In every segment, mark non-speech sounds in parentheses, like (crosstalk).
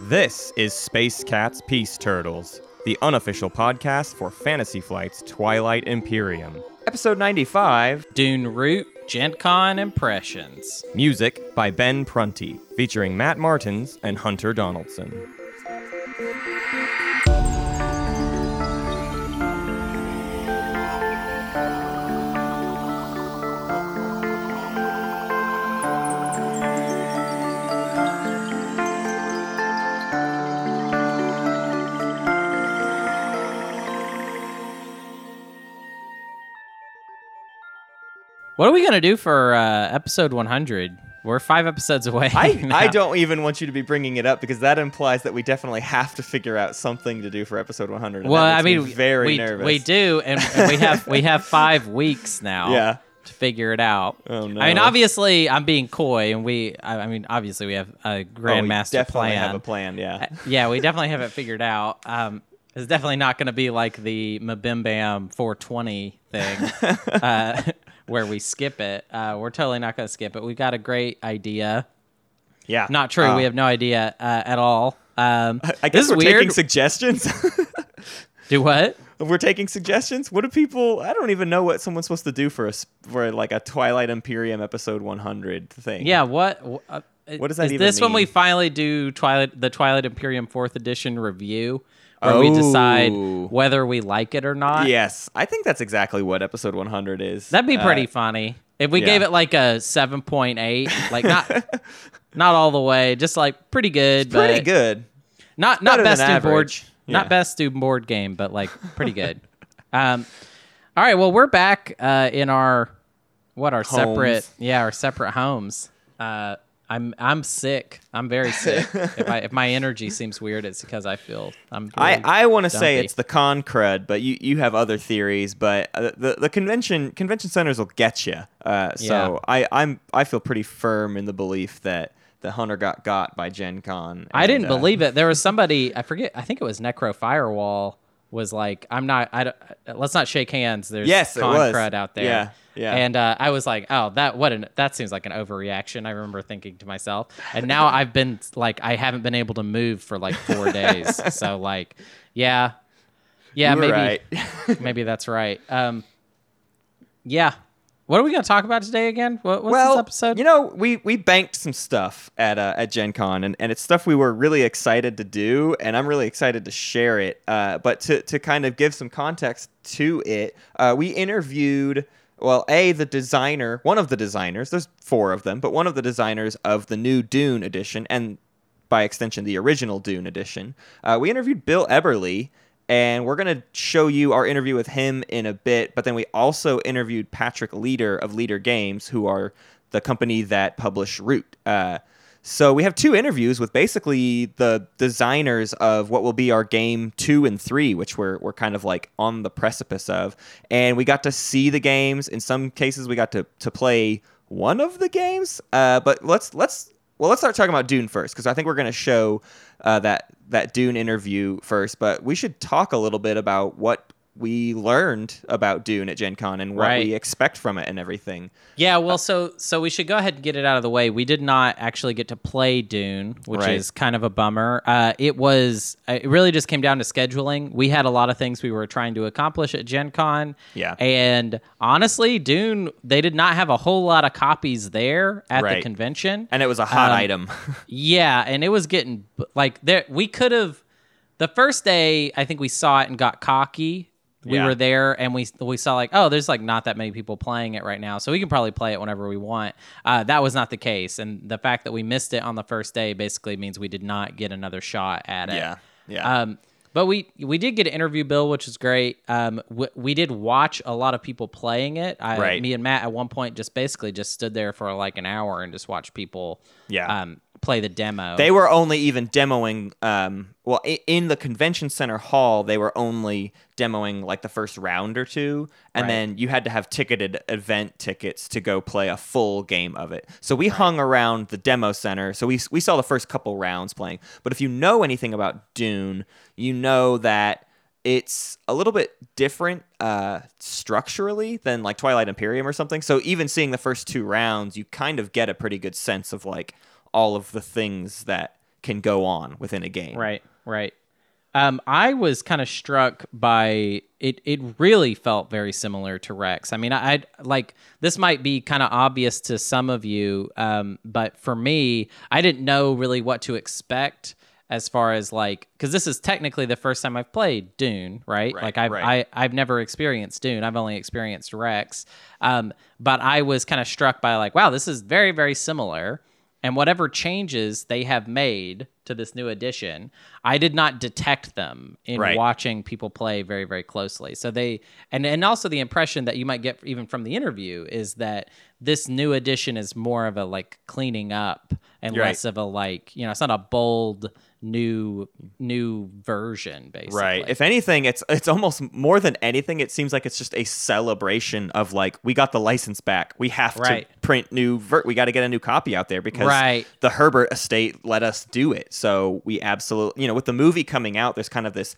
This is Space Cats Peace Turtles, the unofficial podcast for Fantasy Flight's Twilight Imperium. Episode 95, Dune Root Gen Con Impressions. music by Ben Prunty, featuring Matt Martins and Hunter Donaldson. What are we gonna do for uh, episode 100? We're five episodes away. I. (laughs) I don't even want you to be bringing it up because that implies that we definitely have to figure out something to do for episode 100. and Well, I mean, me very we, nervous. we do, and, and we have we have (laughs) five weeks now. Yeah. To figure it out. Oh, no. I mean, obviously, I'm being coy, and we. I, I mean, obviously, we have a Oh, we grandmaster definitely plan. have a plan. Yeah. Uh, yeah, we definitely have it figured out. Um, it's definitely not going to be like the Mabim Bam 420 thing (laughs) uh, where we skip it. Uh, we're totally not going to skip it. We've got a great idea. Yeah. Not true. Uh, we have no idea uh, at all. Um, I this guess is we're weird. taking suggestions. (laughs) Do what? we're taking suggestions. What do people? I don't even know what someone's supposed to do for us for like a Twilight Imperium episode 100 thing. Yeah. What? Uh, What does that is even this when we finally do Twilight, the Twilight Imperium Fourth Edition review, where we decide Oh. whether we like it or not? Yes, I think that's exactly what episode 100 is. That'd be Uh, pretty funny if we yeah. gave it like a seven point eight, like not (laughs) not all the way, just like pretty good, pretty but good. Not not Better best student board, average. not best student board game, but like pretty good. um, all right, well we're back uh, in our what our separate yeah our separate homes. Uh, I'm I'm sick. I'm very (laughs) sick. if I if my energy seems weird, it's because I feel I'm. I, really I want to say it's the con crud, but you, you have other theories. But uh, the the convention convention centers will get you. Uh, so I I'm I feel pretty firm in the belief that the hunter got got by Gen Con. I didn't uh, believe it. There was somebody I forget. I think it was Necro Firewall. Was like, I'm not. I don't, let's not shake hands. There's Yes, con crud out there. Yeah, yeah. And uh, I was like, oh, that what an that seems like an overreaction. I remember thinking to myself, and now I've been like, I haven't been able to move for like four days. (laughs) So like, yeah, yeah, You were maybe right. (laughs) maybe that's right. Um, yeah. What are we going to talk about today again? What, what's well, this episode? you know, we we banked some stuff at uh, at Gen Con, and, and it's stuff we were really excited to do, and I'm really excited to share it. Uh, but to to kind of give some context to it, uh, we interviewed. Well, a the designer, one of the designers. There's four of them, but one of the designers of the new Dune edition, and by extension, the original Dune edition. Uh, we interviewed Bill Eberle, and we're going to show you our interview with him in a bit. But then we also interviewed Patrick Leder of Leder Games, who are the company that publish Root. Uh, so we have two interviews with basically the designers of what will be our game two and three, which we're, we're kind of like on the precipice of. And we got to see the games. In some cases, we got to, to play one of the games. Uh, but let's let's well, let's start talking about Dune first, because I think we're going to show uh, that that Dune interview first. But we should talk a little bit about what we learned about Dune at Gen Con and what Right. we expect from it and everything. Yeah, well, so so we should go ahead and get it out of the way. We did not actually get to play Dune, which Right. is kind of a bummer. Uh, it was it really just came down to scheduling. We had a lot of things we were trying to accomplish at Gen Con. Yeah. and honestly, Dune they did not have a whole lot of copies there at the convention. And it was a hot Um, item. (laughs) Yeah, and it was getting like there. We could have the first day. I think we saw it and got cocky. We Yeah. were there and we we saw like oh there's like not that many people playing it right now so we can probably play it whenever we want. Uh, that was not the case and the fact that we missed it on the first day basically means we did not get another shot at it. yeah. Yeah. Um, but we we did get to interview Bill, which is great. Um, we, we did watch a lot of people playing it. I, Right. Me and Matt at one point just basically just stood there for like an hour and just watched people. Yeah. Um, play the demo. They were only even demoing. Um, well, in the convention center hall, they were only demoing like the first round or two, and Right. then you had to have ticketed event tickets to go play a full game of it. So we hung around the demo center. So we we saw the first couple rounds playing. But if you know anything about Dune, you know that it's a little bit different uh, structurally than like Twilight Imperium or something. So even seeing the first two rounds, you kind of get a pretty good sense of like all of the things that can go on within a game. Right, right. Um, I was kind of struck by it. It really felt very similar to Rex. I mean, I I'd, like this might be kind of obvious to some of you, um, but for me, I didn't know really what to expect as far as like because this is technically the first time I've played Dune, right? Right, like I've right. I, I've never experienced Dune. I've only experienced Rex. Um, but I was kind of struck by like, wow, this is very very similar. And whatever changes they have made to this new edition, I did not detect them in Right. watching people play very very closely. So they and and also the impression that you might get even from the interview is that this new edition is more of a like cleaning up and Right. less of a like you know it's not a bold new new version basically. Right. If anything, it's it's almost more than anything. It seems like it's just a celebration of like we got the license back. We have Right. to print new. Ver- we got to get a new copy out there because Right. the Herbert estate let us do it. So we absolutely, you know, with the movie coming out, there's kind of this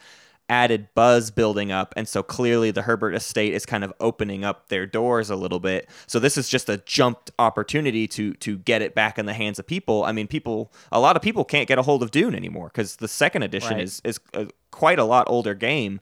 added buzz building up and so clearly the Herbert estate is kind of opening up their doors a little bit. So this is just a jumped opportunity to to get it back in the hands of people. I mean, people a lot of people can't get a hold of Dune anymore cuz the second edition Right. is is a, quite a lot older game.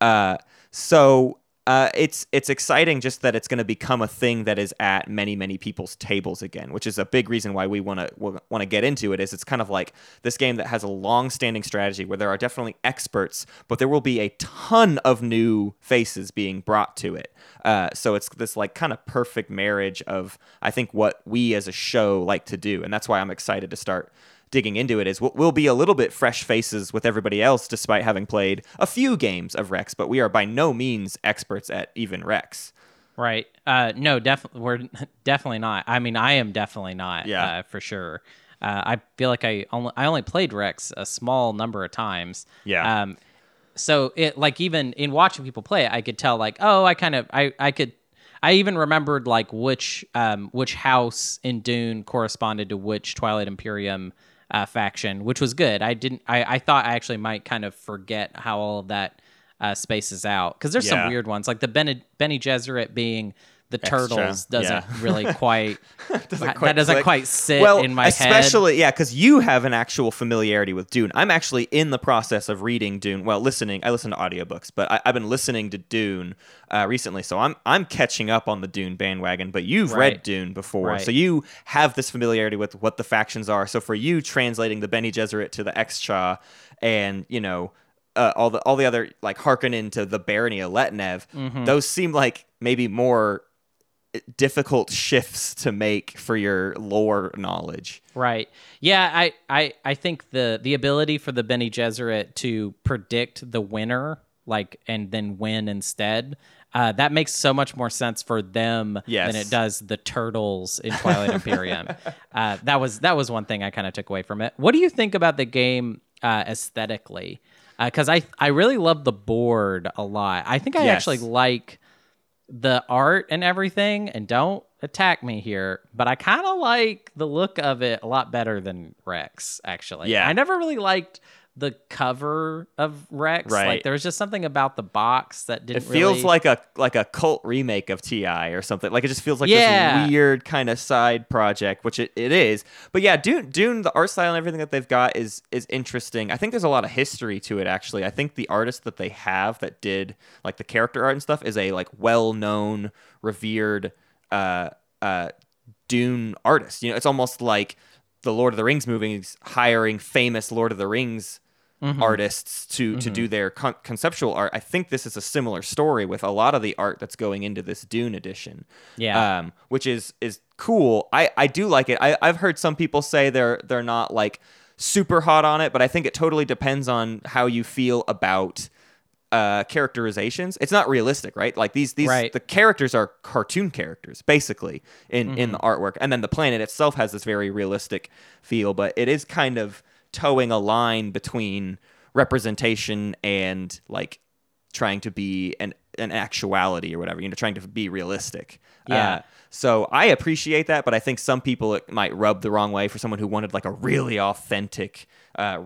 Uh so uh, it's it's exciting just that it's going to become a thing that is at many many people's tables again, which is a big reason why we want to want to get into it. Is it's kind of like this game that has a long standing strategy where there are definitely experts, but there will be a ton of new faces being brought to it. Uh, so it's this like kind of perfect marriage of I think what we as a show like to do, and that's why I'm excited to start digging into it is we'll, be a little bit fresh faces with everybody else despite having played a few games of rex but we are by no means experts at even rex Right. Uh, no, definitely. We're (laughs) definitely not. I mean, I am definitely not. Yeah. Uh, for sure. Uh, I feel like I only I only played Rex a small number of times. Yeah. Um, so it like even in watching people play it, I could tell like oh I kind of I I could I even remembered like which um which house in Dune corresponded to which Twilight Imperium uh, faction, which was good. I didn't I I thought I actually might kind of forget how all of that uh, spaces out because there's Yeah. some weird ones like the Benny, Bene Gesserit being the turtles doesn't yeah. (laughs) really quite Doesn't that doesn't click. quite sit well, in my head. especially yeah, because you have an actual familiarity with Dune. I'm actually in the process of reading Dune. Well, listening. I listen to audiobooks, but I, I've been listening to Dune uh, recently, so I'm I'm catching up on the Dune bandwagon. But you've read Dune before, Right. so you have this familiarity with what the factions are. So for you, translating the Bene Gesserit to the Xxcha, and you know. Uh, all the all the other like Harkonnen to the barony of Letnev, Mm-hmm. those seem like maybe more difficult shifts to make for your lore knowledge. Right. Yeah, I, I, I think the the ability for the Bene Gesserit to predict the winner, like, and then win instead, uh, that makes so much more sense for them Yes. than it does the turtles in (laughs) Twilight Imperium. Uh, that was that was one thing I kind of took away from it. What do you think about the game uh, aesthetically? Because I I really love the board a lot. I think I Yes. actually like the art and everything and don't attack me here but i kind of like the look of it a lot better than rex actually Yeah. i never really liked the cover of rex Right. like there was just something about the box that didn't It feels really- like a like a cult remake of TI or something. Like it just feels like Yeah. this weird kind of side project, which it, it is. But yeah, Dune Dune the art style and everything that they've got is is interesting. I think there's a lot of history to it actually. I think the artist that they have that did like the character art and stuff is a like well-known, revered uh uh Dune artist. You know, it's almost like the Lord of the Rings movies hiring famous Lord of the Rings artists to to do their con- conceptual art. I think this is a similar story with a lot of the art that's going into this Dune edition. Yeah. Um, which is is cool. I I do like it. I I've heard some people say they're they're not like super hot on it, but I think it totally depends on how you feel about uh characterizations it's not realistic right like these these Right. the characters are cartoon characters basically in in the artwork and then the planet itself has this very realistic feel but it is kind of towing a line between representation and like trying to be an an actuality or whatever you know trying to be realistic Yeah. Uh, so I appreciate that, but I think some people it might rub the wrong way for someone who wanted like a really authentic uh,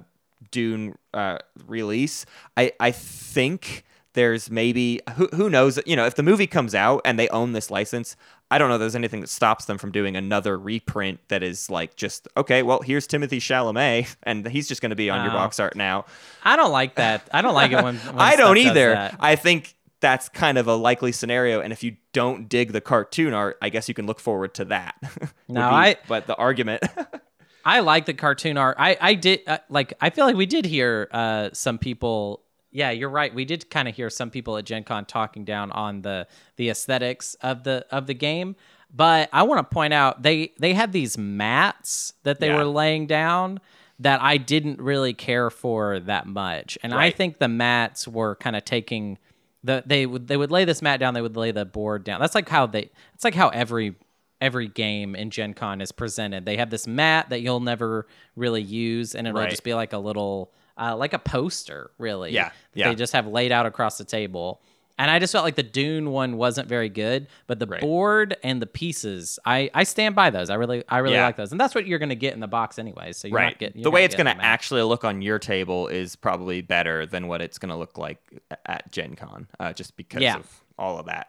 Dune uh, release. I I think there's maybe who who knows you know if the movie comes out and they own this license i don't know there's anything that stops them from doing another reprint that is like just okay well here's timothée chalamet (laughs) and he's just going to be on your box art now I don't like that. I don't like it when, (laughs) when i don't either i think that's kind of a likely scenario and if you don't dig the cartoon art i guess you can look forward to that (laughs) No, be- I- but the argument I like the cartoon art. I I did uh, like. I feel like we did hear uh, some people. Yeah, you're right. We did kind of hear some people at Gen Con talking down on the the aesthetics of the of the game. But I want to point out they they had these mats that they Yeah. were laying down that I didn't really care for that much. And I think the mats were kind of taking the they would they would lay this mat down, they would lay the board down. That's like how they it's like how every every game in Gen Con is presented. They have this mat that you'll never really use and it'll Right. just be like a little uh, like a poster, really. Yeah, yeah. They just have laid out across the table. And I just felt like the Dune one wasn't very good, but the Right. board and the pieces, I, I stand by those. I really I really Yeah. like those, and that's what you're going to get in the box anyway. So you're right not getting the way it's going going to actually look on your table is probably better than what it's going to look like at gen con uh, just because Yeah. of all of that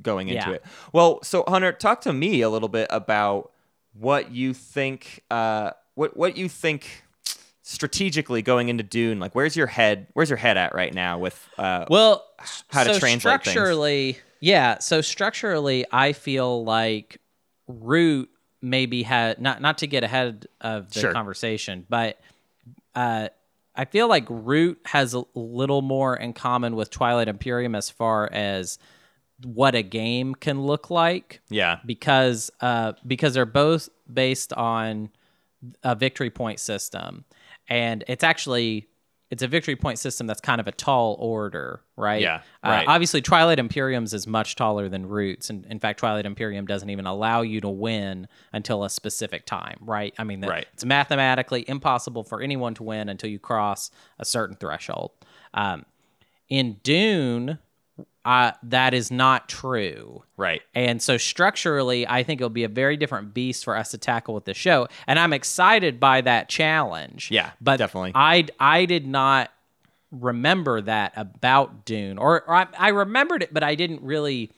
going into Yeah. it well so hunter talk to me a little bit about what you think uh, what what you think strategically going into dune like where's your head where's your head at right now with uh, Well, how to so translate things. structurally, yeah. So structurally, I feel like Root maybe had not not to get ahead of the Sure. conversation, but uh, I feel like Root has a little more in common with Twilight Imperium as far as what a game can look like yeah because uh, because they're both based on a victory point system, and it's actually it's a victory point system that's kind of a tall order, right? Yeah, Uh, right. obviously, Twilight Imperium's is much taller than Roots, and in fact, Twilight Imperium doesn't even allow you to win until a specific time, right? I mean, the- Right. it's mathematically impossible for anyone to win until you cross a certain threshold. Um, in Dune, uh, that is not true. right And so structurally, I think it'll be a very different beast for us to tackle with the show. And I'm excited by that challenge. Yeah, but definitely. I I did not remember that about Dune, or, or I, I remembered it, but I didn't really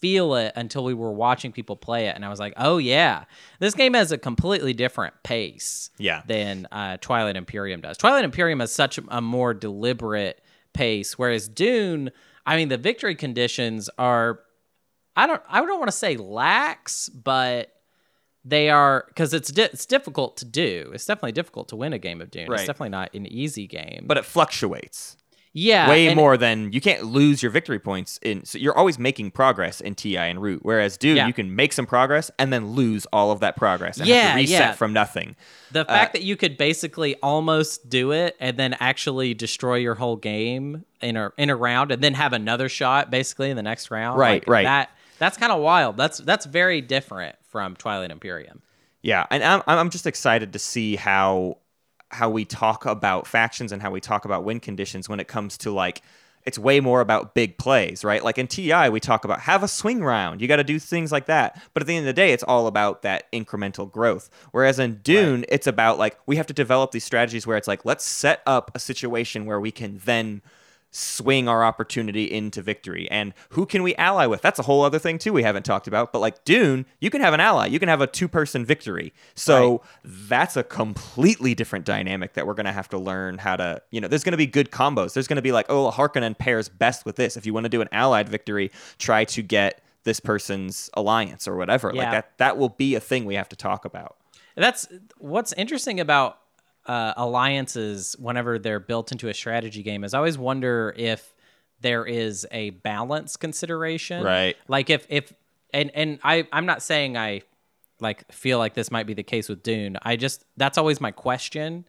feel it until we were watching people play it, and I was like, oh yeah, this game has a completely different pace. Yeah. Than uh, Twilight Imperium does. Twilight Imperium has such a more deliberate pace, whereas Dune, I mean, the victory conditions are I don't I don't want to say lax, but they are because it's di- it's difficult to do. It's definitely difficult to win a game of Dune. Right. It's definitely not an easy game. but it fluctuates yeah, way more than you can't lose your victory points in so you're always making progress in TI and root whereas Dune Yeah. you can make some progress and then lose all of that progress and have Yeah, to reset yeah. from nothing. The uh, fact that you could basically almost do it and then actually destroy your whole game in a in a round and then have another shot basically in the next round. Right, like, right. That that's kind of wild. That's that's very different from Twilight Imperium. Yeah, and I'm I'm just excited to see how how we talk about factions and how we talk about win conditions when it comes to like it's way more about big plays, right? Like in TI, we talk about have a swing round. You got to do things like that. But at the end of the day, it's all about that incremental growth. Whereas in Dune, it's about like we have to develop these strategies where it's like let's set up a situation where we can then swing our opportunity into victory. And who can we ally with? That's a whole other thing too we haven't talked about. But like Dune, you can have an ally. You can have a two-person victory. So that's a completely different dynamic that we're going to have to learn how to, you know, there's going to be good combos. There's going to be like, oh, Harkonnen pairs best with this. If you want to do an allied victory, try to get this person's alliance or whatever. Like that that will be a thing we have to talk about. And That's what's interesting about uh, alliances whenever they're built into a strategy game is I always wonder if there is a balance consideration. Right. Like if if and and I I'm not saying I like feel like this might be the case with Dune. I just that's always my question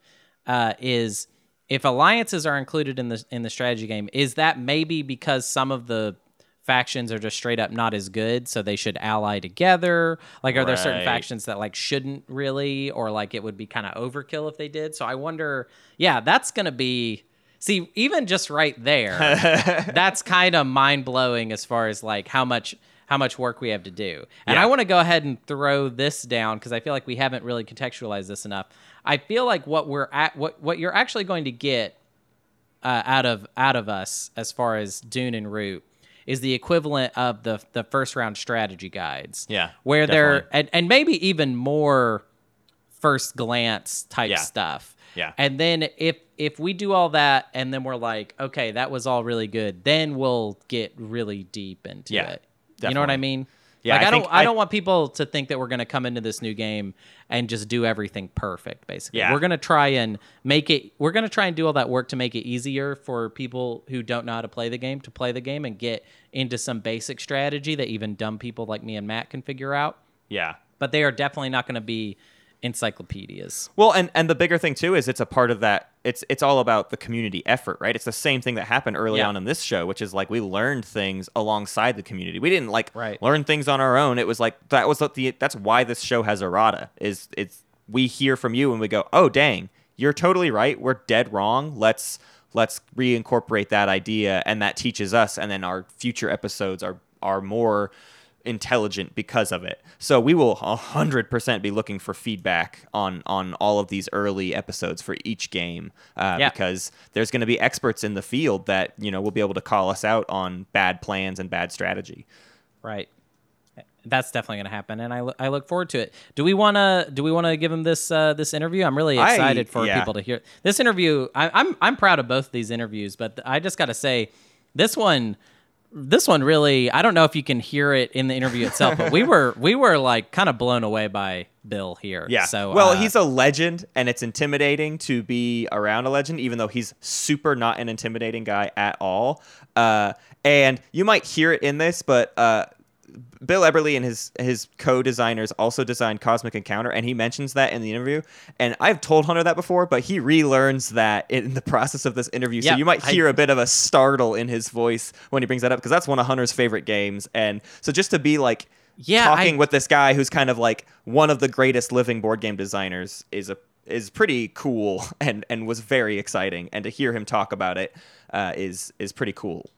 uh, is if alliances are included in the in the strategy game, is that maybe because some of the factions are just straight up not as good, so they should ally together? Like, are there certain factions that like shouldn't really, or like it would be kind of overkill if they did? So I wonder. Yeah, that's gonna be. See, even just right there, (laughs) that's kind of mind blowing as far as like how much how much work we have to do. And Yeah. I want to go ahead and throw this down because I feel like we haven't really contextualized this enough. I feel like what we're at, what what you're actually going to get uh, out of out of us as far as Dune and Root is the equivalent of the the first round strategy guides. Yeah, where they're and, and maybe even more first glance type Yeah. stuff. Yeah. And then if if we do all that and then we're like, okay, that was all really good, then we'll get really deep into Yeah, it. You know what I mean? Yeah, like I I, don't I, I- don't want people to think that we're going to come into this new game and just do everything perfect basically. Yeah. We're going to try and make it we're going to try and do all that work to make it easier for people who don't know how to play the game to play the game and get into some basic strategy that even dumb people like me and Matt can figure out. Yeah. But they are definitely not going to be encyclopedias. Well, and and the bigger thing too is it's a part of that. It's it's all about the community effort, right? It's the same thing that happened early Yeah. on in this show, which is like we learned things alongside the community. We didn't like Right. learn things on our own. It was like that was the that's why this show has errata. Is it's we hear from you and we go, oh dang, you're totally right. We're dead wrong. Let's let's reincorporate that idea, and that teaches us, and then our future episodes are are more intelligent because of it. So we will 100% be looking for feedback on on all of these early episodes for each game uh, Yeah. because there's going to be experts in the field that, you know, will be able to call us out on bad plans and bad strategy. Right. That's definitely going to happen, and I, lo- I look forward to it. Do we want to do we want to give him this uh, this interview? I'm really I- excited for yeah. people to hear this interview. I, I'm I'm proud of both of these interviews, but I just got to say, this one this one really I don't know if you can hear it in the interview itself, but we (laughs) were we were like kind of blown away by Bill here. Yeah. So well, uh, he's a legend, and it's intimidating to be around a legend, even though he's super not an intimidating guy at all. Uh, and you might hear it in this, but uh, Bill Eberle and his his co-designers also designed Cosmic Encounter, and he mentions that in the interview. And I've told Hunter that before, but he relearns that in the (laughs) process of this interview. Yeah, so you might hear a bit of a startle in his voice when he brings that up, because that's one of Hunter's favorite games. And so just to be like Yeah, talking I- with this guy who's kind of like one of the greatest living board game designers is a is pretty cool (laughs) and and was very exciting. And to hear him talk about it uh, is is pretty cool.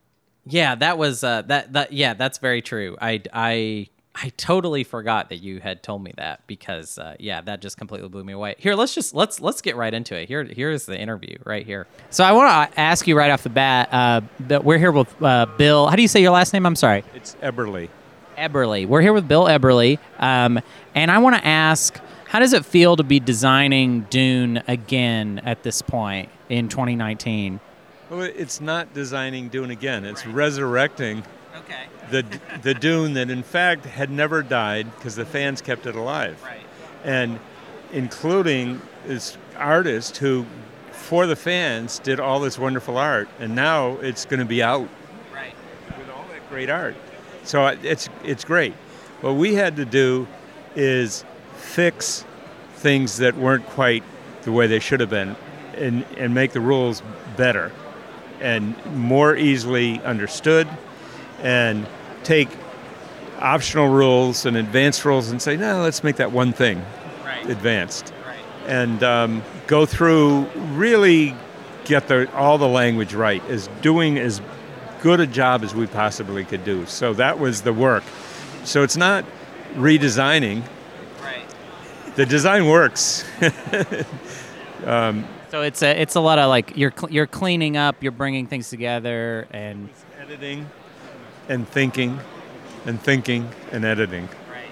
Yeah, that was uh, that that yeah, that's very true. I I I totally forgot that you had told me that because uh, yeah, that just completely blew me away. Here, let's just let's let's get right into it. Here here's the interview right here. So I want to ask you right off the bat. Uh, that we're here with uh, Bill. How do you say your last name? I'm sorry. It's Eberle. Eberle. We're here with Bill Eberle, um, and I want to ask, how does it feel to be designing Dune again at this point in 2019? Well, it's not designing Dune again. It's resurrecting Okay. the the Dune that, in fact, had never died because the fans kept it alive, Right. and including this artist who, for the fans, did all this wonderful art, and now it's going to be out Right. with all that great art. So uh, it's it's great. What we had to do is fix things that weren't quite the way they should have been, and and make the rules better and more easily understood, and take optional rules and advanced rules and say, no, let's make that one thing Right. advanced Right. and um, go through really get the all the language right is doing as good a job as we possibly could do so that was the work so it's not redesigning Right. the design works (laughs) So it's a it's a lot of like you're cl- you're cleaning up, you're bringing things together, and editing and thinking and thinking and editing Right.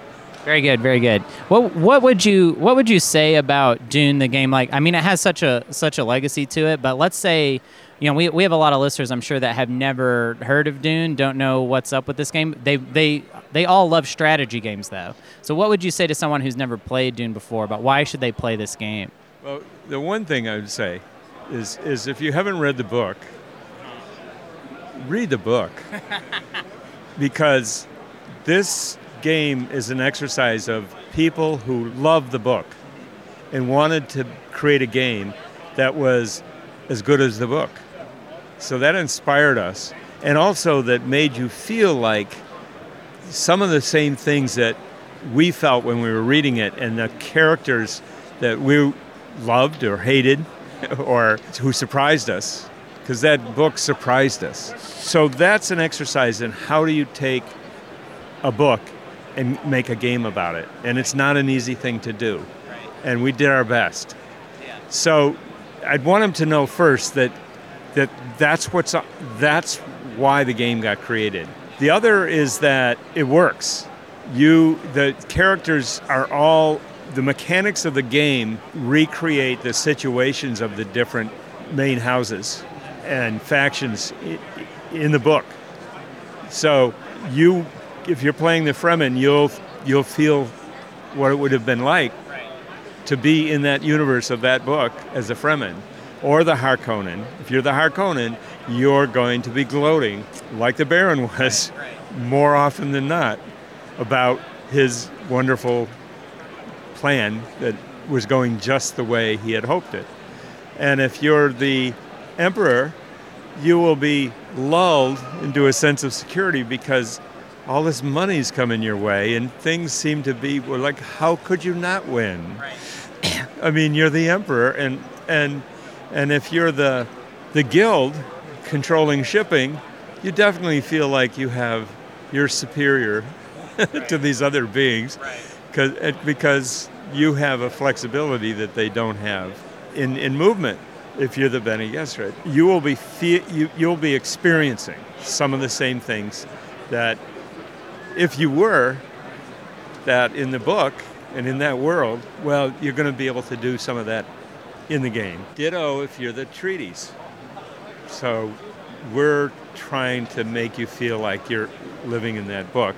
very good, very good. What what would you what would you say about Dune the game? Like, I mean, it has such a such a legacy to it, but let's say. You know, we, we have a lot of listeners, I'm sure, that have never heard of Dune, don't know what's up with this game. They they they all love strategy games, though. So, what would you say to someone who's never played Dune before about why should they play this game? Well the one thing i would say is is if you haven't read the book read the book (laughs) because this game is an exercise of people who love the book and wanted to create a game that was as good as the book. So that inspired us, and also that made you feel like some of the same things that we felt when we were reading it, and the characters that we loved or hated, (laughs) or who surprised us, because that book surprised us. So that's an exercise in how do you take a book and make a game about it. And it's not an easy thing to do. And we did our best. So I'd want them to know first that that that's what's that's why the game got created. The other is that it works. You the characters are all the mechanics of the game recreate the situations of the different main houses and factions in the book. So you if you're playing the Fremen, you'll you'll feel what it would have been like to be in that universe of that book as a Fremen or the Harkonnen. If you're the Harkonnen, you're going to be gloating, like the Baron (laughs) was, more often than not, about his wonderful plan that was going just the way he had hoped it. And if you're the Emperor, you will be lulled into a sense of security because all this money's coming your way and things seem to be well, like how could you not win right. i mean you're the emperor and and and if you're the the guild controlling shipping you definitely feel like you have you're superior right. (laughs) to these other beings right. Eh, because you have a flexibility that they don't have in, in movement if you're the Bene Gesserit. You will be fe- you, you'll be experiencing some of the same things that if you were that in the book and in that world, well, you're going to be able to do some of that in the game. Ditto if you're the Atreides. So we're trying to make you feel like you're living in that book.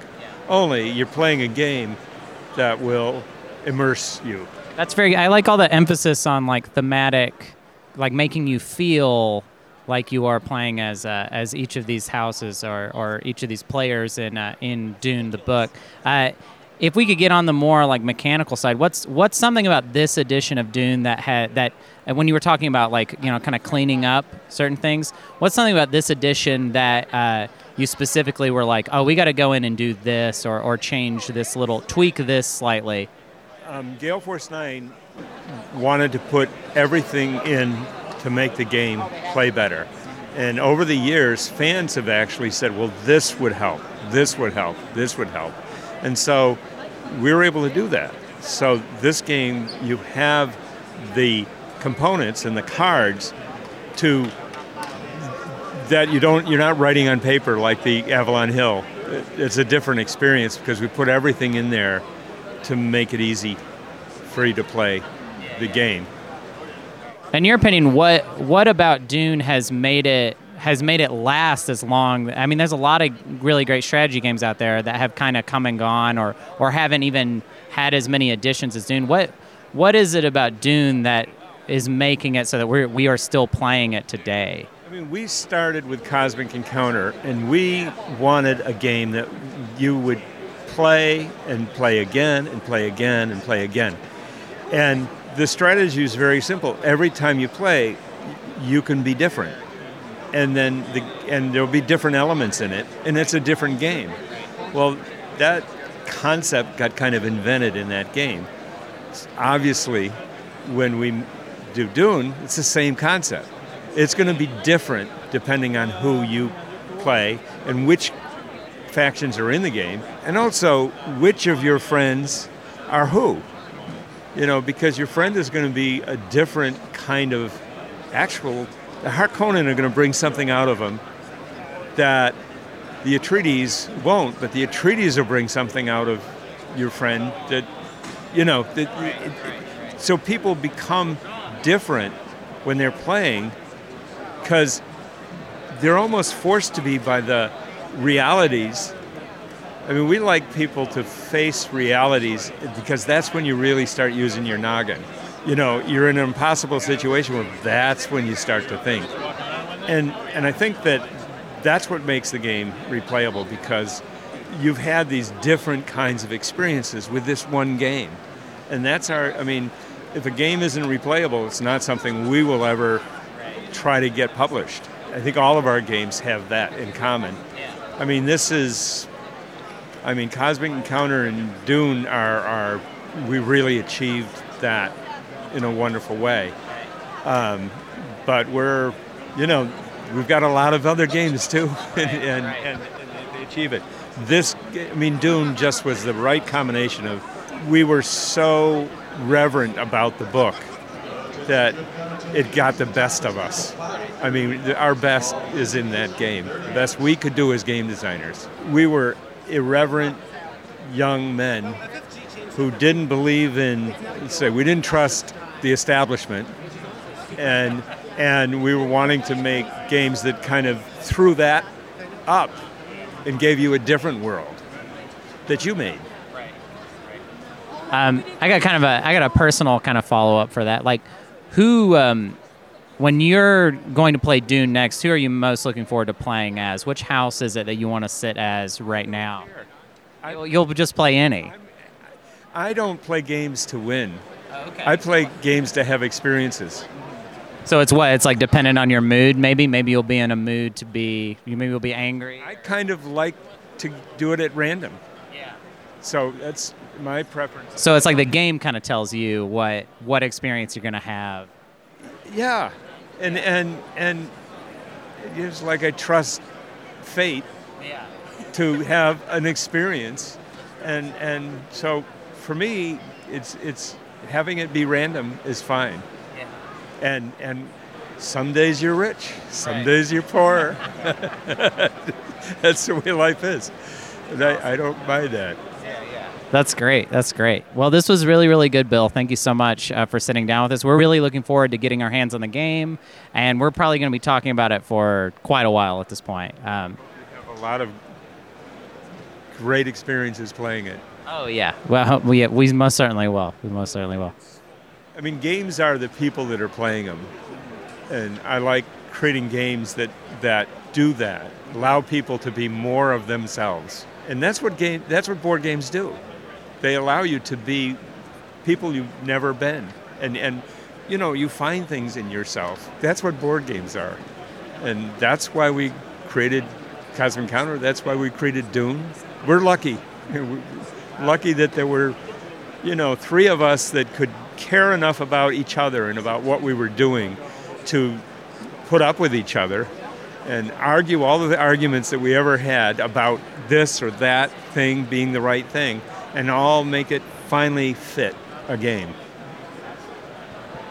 Only you're playing a game that will immerse you. That's very I like all the emphasis on like thematic like making you feel like you are playing as uh, as each of these houses or, or each of these players in uh, in Dune the book. Uh, if we could get on the more like mechanical side, what's what's something about this edition of Dune that had that when you were talking about like you know kind of cleaning up certain things, what's something about this edition that uh, you specifically were like, oh, we got to go in and do this or or change this little tweak this slightly. Um, Gale Force Nine wanted to put everything in to make the game play better. And over the years, fans have actually said, well, this would help, this would help, this would help. And so we were able to do that. So this game, you have the components and the cards to that you don't you're not writing on paper like the Avalon Hill. It's a different experience because we put everything in there to make it easy for you to play the game. In your opinion, what what about Dune has made it has made it last as long? I mean, there's a lot of really great strategy games out there that have kind of come and gone, or or haven't even had as many additions as Dune. What what is it about Dune that is making it so that we're we are still playing it today? I mean, we started with Cosmic Encounter, and we wanted a game that you would play and play again and play again and play again. And the strategy is very simple. Every time you play, you can be different, and then the, and there'll be different elements in it, and it's a different game. Well, that concept got kind of invented in that game. Obviously, when we do Dune, it's the same concept. It's going to be different depending on who you play and which factions are in the game, and also which of your friends are who you know, because your friend is going to be a different kind of actual. The Harkonnen are going to bring something out of him that the Atreides won't, but the Atreides will bring something out of your friend that, you know, that, it, so people become different when they're playing because they're almost forced to be by the realities I mean, we like people to face realities because that's when you really start using your noggin. You know, you're in an impossible situation where that's when you start to think. And and I think that that's what makes the game replayable because you've had these different kinds of experiences with this one game. And that's our I mean, if a game isn't replayable, it's not something we will ever try to get published. I think all of our games have that in common. I mean, this is I mean, Cosmic Encounter and Dune are, are we really achieved that in a wonderful way. Um, but we're, you know, we've got a lot of other games too, (laughs) and, and, and, and, they achieve it. This I mean, Dune just was the right combination of. We were so reverent about the book that it got the best of us. I mean, our best is in that game. The best we could do as game designers. We were irreverent young men who didn't believe in, say, we didn't trust the establishment, and and we were wanting to make games that kind of threw that up and gave you a different world that you made. Um, I got kind of a I got a personal kind of follow up for that. Like, who um, when you're going to play Dune next, who are you most looking forward to playing as? Which house is it that you want to sit as right now? You'll, you'll just play any. I don't play games to win. Okay. I play games to have experiences. So it's what it's like dependent on your mood. Maybe maybe you'll be in a mood to be. You maybe you'll be angry. I kind of like to do it at random. Yeah. So that's my preference. So it's like the game kind of tells you what what experience you're gonna have. Yeah. And and and it's like I trust fate Yeah. to have an experience. And and so for me it's it's having it be random is fine. Yeah. And and some days you're rich, some Right. days you're poor. (laughs) (laughs) That's the way life is. And I, I don't mind that. That's great. That's great. Well, this was really, really good, Bill. Thank you so much uh, for sitting down with us. We're really looking forward to getting our hands on the game, and we're probably going to be talking about it for quite a while at this point. Um, have a lot of great experiences playing it. oh yeah. Well, we we most certainly will. We most certainly will. I mean, games are the people that are playing them, and I like creating games that that do that, allow people to be more of themselves, and that's what game that's what board games do. They allow you to be people you've never been, and and you know you find things in yourself. That's what board games are, and that's why we created Cosmic Encounter. That's why we created Dune. We're lucky, We're (laughs) lucky that there were you know, three of us that could care enough about each other and about what we were doing to put up with each other and argue all of the arguments that we ever had about this or that thing being the right thing and all make it finally fit a game.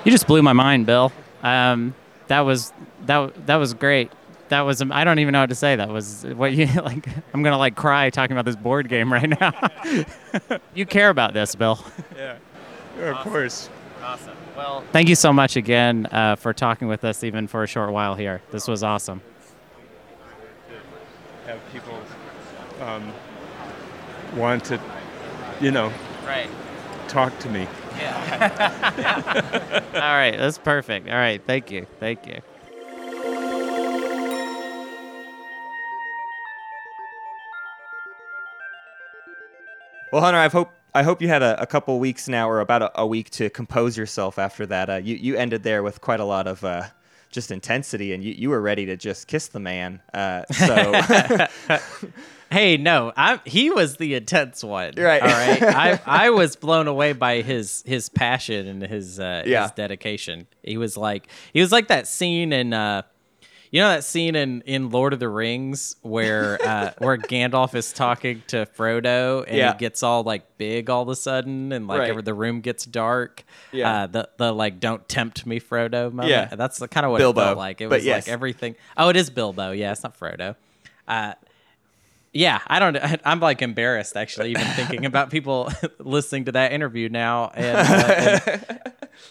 You just blew my mind, Bill. Um, that was that that was great. That was I don't even know what to say. That was what you (laughs) like. I'm gonna like cry talking about this board game right now. (laughs) you care about this, Bill. Yeah, of course. Awesome. Well, thank you so much again uh, for talking with us, even for a short while here. This was awesome. Have people um, want to, you know, Right. talk to me. Yeah. (laughs) All right. That's perfect. All right. Thank you. Thank you. Well, Hunter, I hope I hope you had a, a couple weeks now, or about a, a week to compose yourself after that. Uh, you you ended there with quite a lot of uh, just intensity, and you, you were ready to just kiss the man. Uh, (laughs) so (laughs) Hey, no, I he was the intense one. Right. All right. (laughs) I I was blown away by his his passion and his uh, Yeah. his dedication. He was like he was like that scene in uh you know that scene in, in Lord of the Rings where uh, (laughs) where Gandalf is talking to Frodo and Yeah. he gets all like big all of a sudden and like Right. the room gets dark. Yeah. Uh, the the like don't tempt me Frodo moment. Yeah. That's the kind of what Bilbo, it felt like. It but was yes. like everything. Oh, it is Bilbo. Yeah, it's not Frodo. Uh, yeah, I don't. (laughs) I'm like embarrassed actually, even thinking about people (laughs) listening to that interview now. And, uh, and-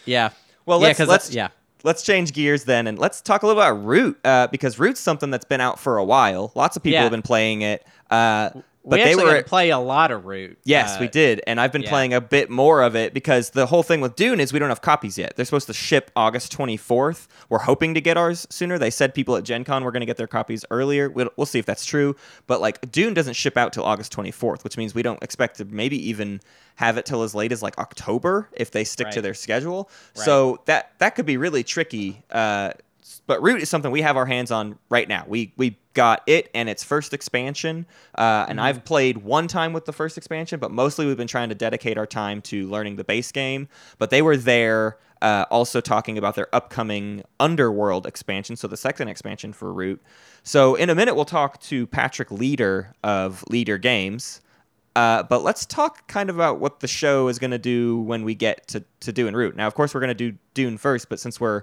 yeah, Well, yeah, let's let's yeah. Let's change gears then, and let's talk a little about Root uh, because Root's something that's been out for a while. Lots of people Yeah. have been playing it, uh, but we they actually were play a lot of Root. Yes, Uh, we did, and I've been yeah. playing a bit more of it because the whole thing with Dune is we don't have copies yet. They're supposed to ship August 24th. We're hoping to get ours sooner. They said people at Gen Con were going to get their copies earlier. We'll, we'll see if that's true. But like Dune doesn't ship out till August 24th, which means we don't expect to maybe even have it till as late as like October if they stick to their schedule. Right. So that that could be really tricky. Uh, but Root is something we have our hands on right now. We we got it and its first expansion, uh, and I've played one time with the first expansion, but mostly we've been trying to dedicate our time to learning the base game. But they were there. Uh, also talking about their upcoming Underworld expansion, so the second expansion for Root. So in a minute, we'll talk to Patrick Leder of Leder Games. Uh, but let's talk kind of about what the show is going to do when we get to, to Dune Root. Now, of course, we're going to do Dune first, but since we're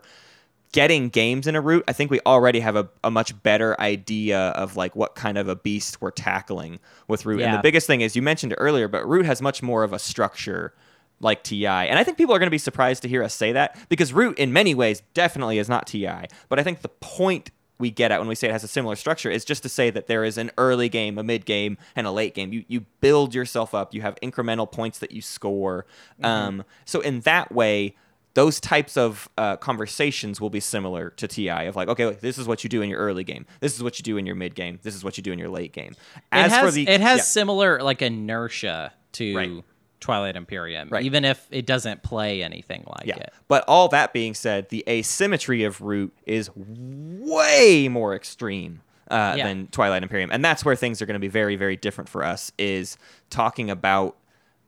getting games in a route, I think we already have a, a much better idea of like what kind of a beast we're tackling with Root. And the biggest thing is you mentioned it earlier, but Root has much more of a structure like TI. And I think people are going to be surprised to hear us say that because Root in many ways definitely is not TI. But I think the point we get at when we say it has a similar structure is just to say that there is an early game, a mid game, and a late game. You you build yourself up. You have incremental points that you score. Um, so in that way, those types of uh, conversations will be similar to TI of like, okay, this is what you do in your early game. This is what you do in your mid game. This is what you do in your late game. As it has, for the it has yeah. similar like inertia to Right. Twilight Imperium, Right. even if it doesn't play anything like Yeah. it. But all that being said, the asymmetry of Root is way more extreme uh, Yeah. than Twilight Imperium, and that's where things are going to be very, very different for us. Is talking about.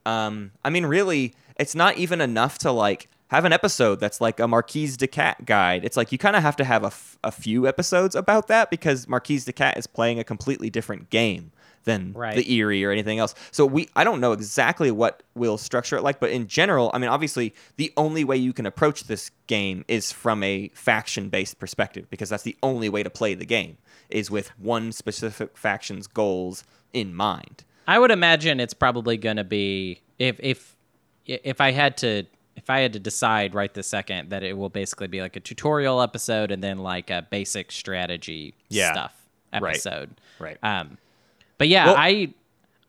Um, I mean, really, it's not even enough to like have an episode that's like a Marquise de Cat guide. It's like you kind of have to have a, f- a few episodes about that because Marquise de Cat is playing a completely different game than Right. the Eyrie or anything else. So we I don't know exactly what we'll structure it like, but in general, I mean obviously the only way you can approach this game is from a faction based perspective because that's the only way to play the game is with one specific faction's goals in mind. I would imagine it's probably going to be if if if I had to if I had to decide right this second that it will basically be like a tutorial episode and then like a basic strategy Yeah. stuff episode. Right. Um, but yeah, Well- I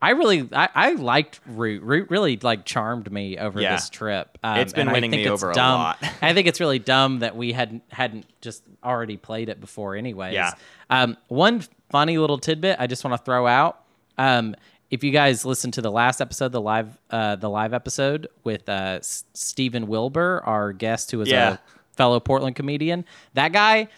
I really I, I liked Root. Root really like charmed me over Yeah. this trip. Um, It's been winning think me it's over a lot. (laughs) I think it's really dumb that we hadn't hadn't just already played it before, anyways. Yeah. Um, one funny little tidbit I just want to throw out. Um, if you guys listened to the last episode, the live uh, the live episode with uh, S- Stephen Wilbur, our guest who was Yeah. a fellow Portland comedian, that guy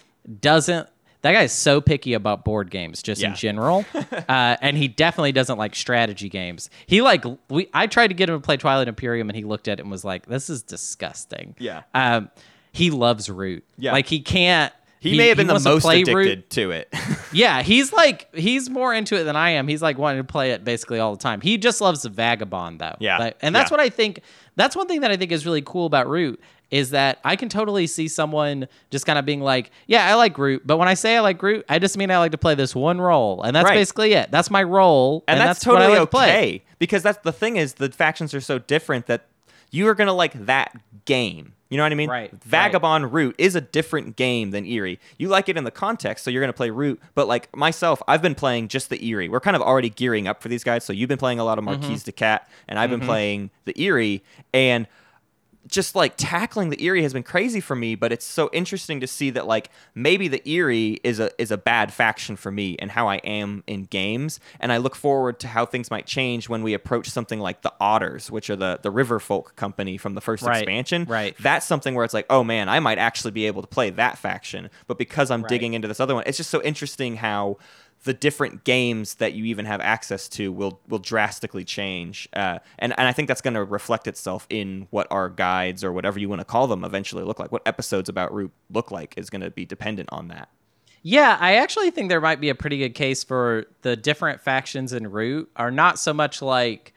doesn't. That guy is so picky about board games, just in general, (laughs) uh, and he definitely doesn't like strategy games. He like we. I tried to get him to play Twilight Imperium, and he looked at it and was like, "This is disgusting." Yeah. Um, he loves Root. Yeah. Like he can't. He, may have been the most addicted Root. to it. (laughs) Yeah, he's like he's more into it than I am. He's like wanting to play it basically all the time. He just loves the vagabond though. Yeah, Like- and that's yeah. what I think. That's one thing that I think is really cool about Root is that I can totally see someone just kind of being like, "Yeah, I like Root," but when I say I like Root, I just mean I like to play this one role, and that's Right. basically it. That's my role, and, that's, what I totally like to okay because that's the thing is the factions are so different that you are gonna like that game. You know what I mean? Right, Vagabond Root is a different game than Eyrie. You like it in the context, so you're gonna play Root. But like myself, I've been playing just the Eyrie. We're kind of already gearing up for these guys. So you've been playing a lot of Mm-hmm. De Cat, and I've been playing the Eyrie, and just like tackling the Eyrie has been crazy for me, but it's so interesting to see that like maybe the Eyrie is a is a bad faction for me and how I am in games, and I look forward to how things might change when we approach something like the Otters, which are the the River Folk company from the first Right, expansion. right. That's something where it's like, oh man, I might actually be able to play that faction, but because I'm Right. digging into this other one, it's just so interesting how the different games that you even have access to will will drastically change, uh, and and I think that's going to reflect itself in what our guides or whatever you want to call them eventually look like. What episodes about Root look like is going to be dependent on that. Yeah, I actually think there might be a pretty good case for the different factions in Root are not so much like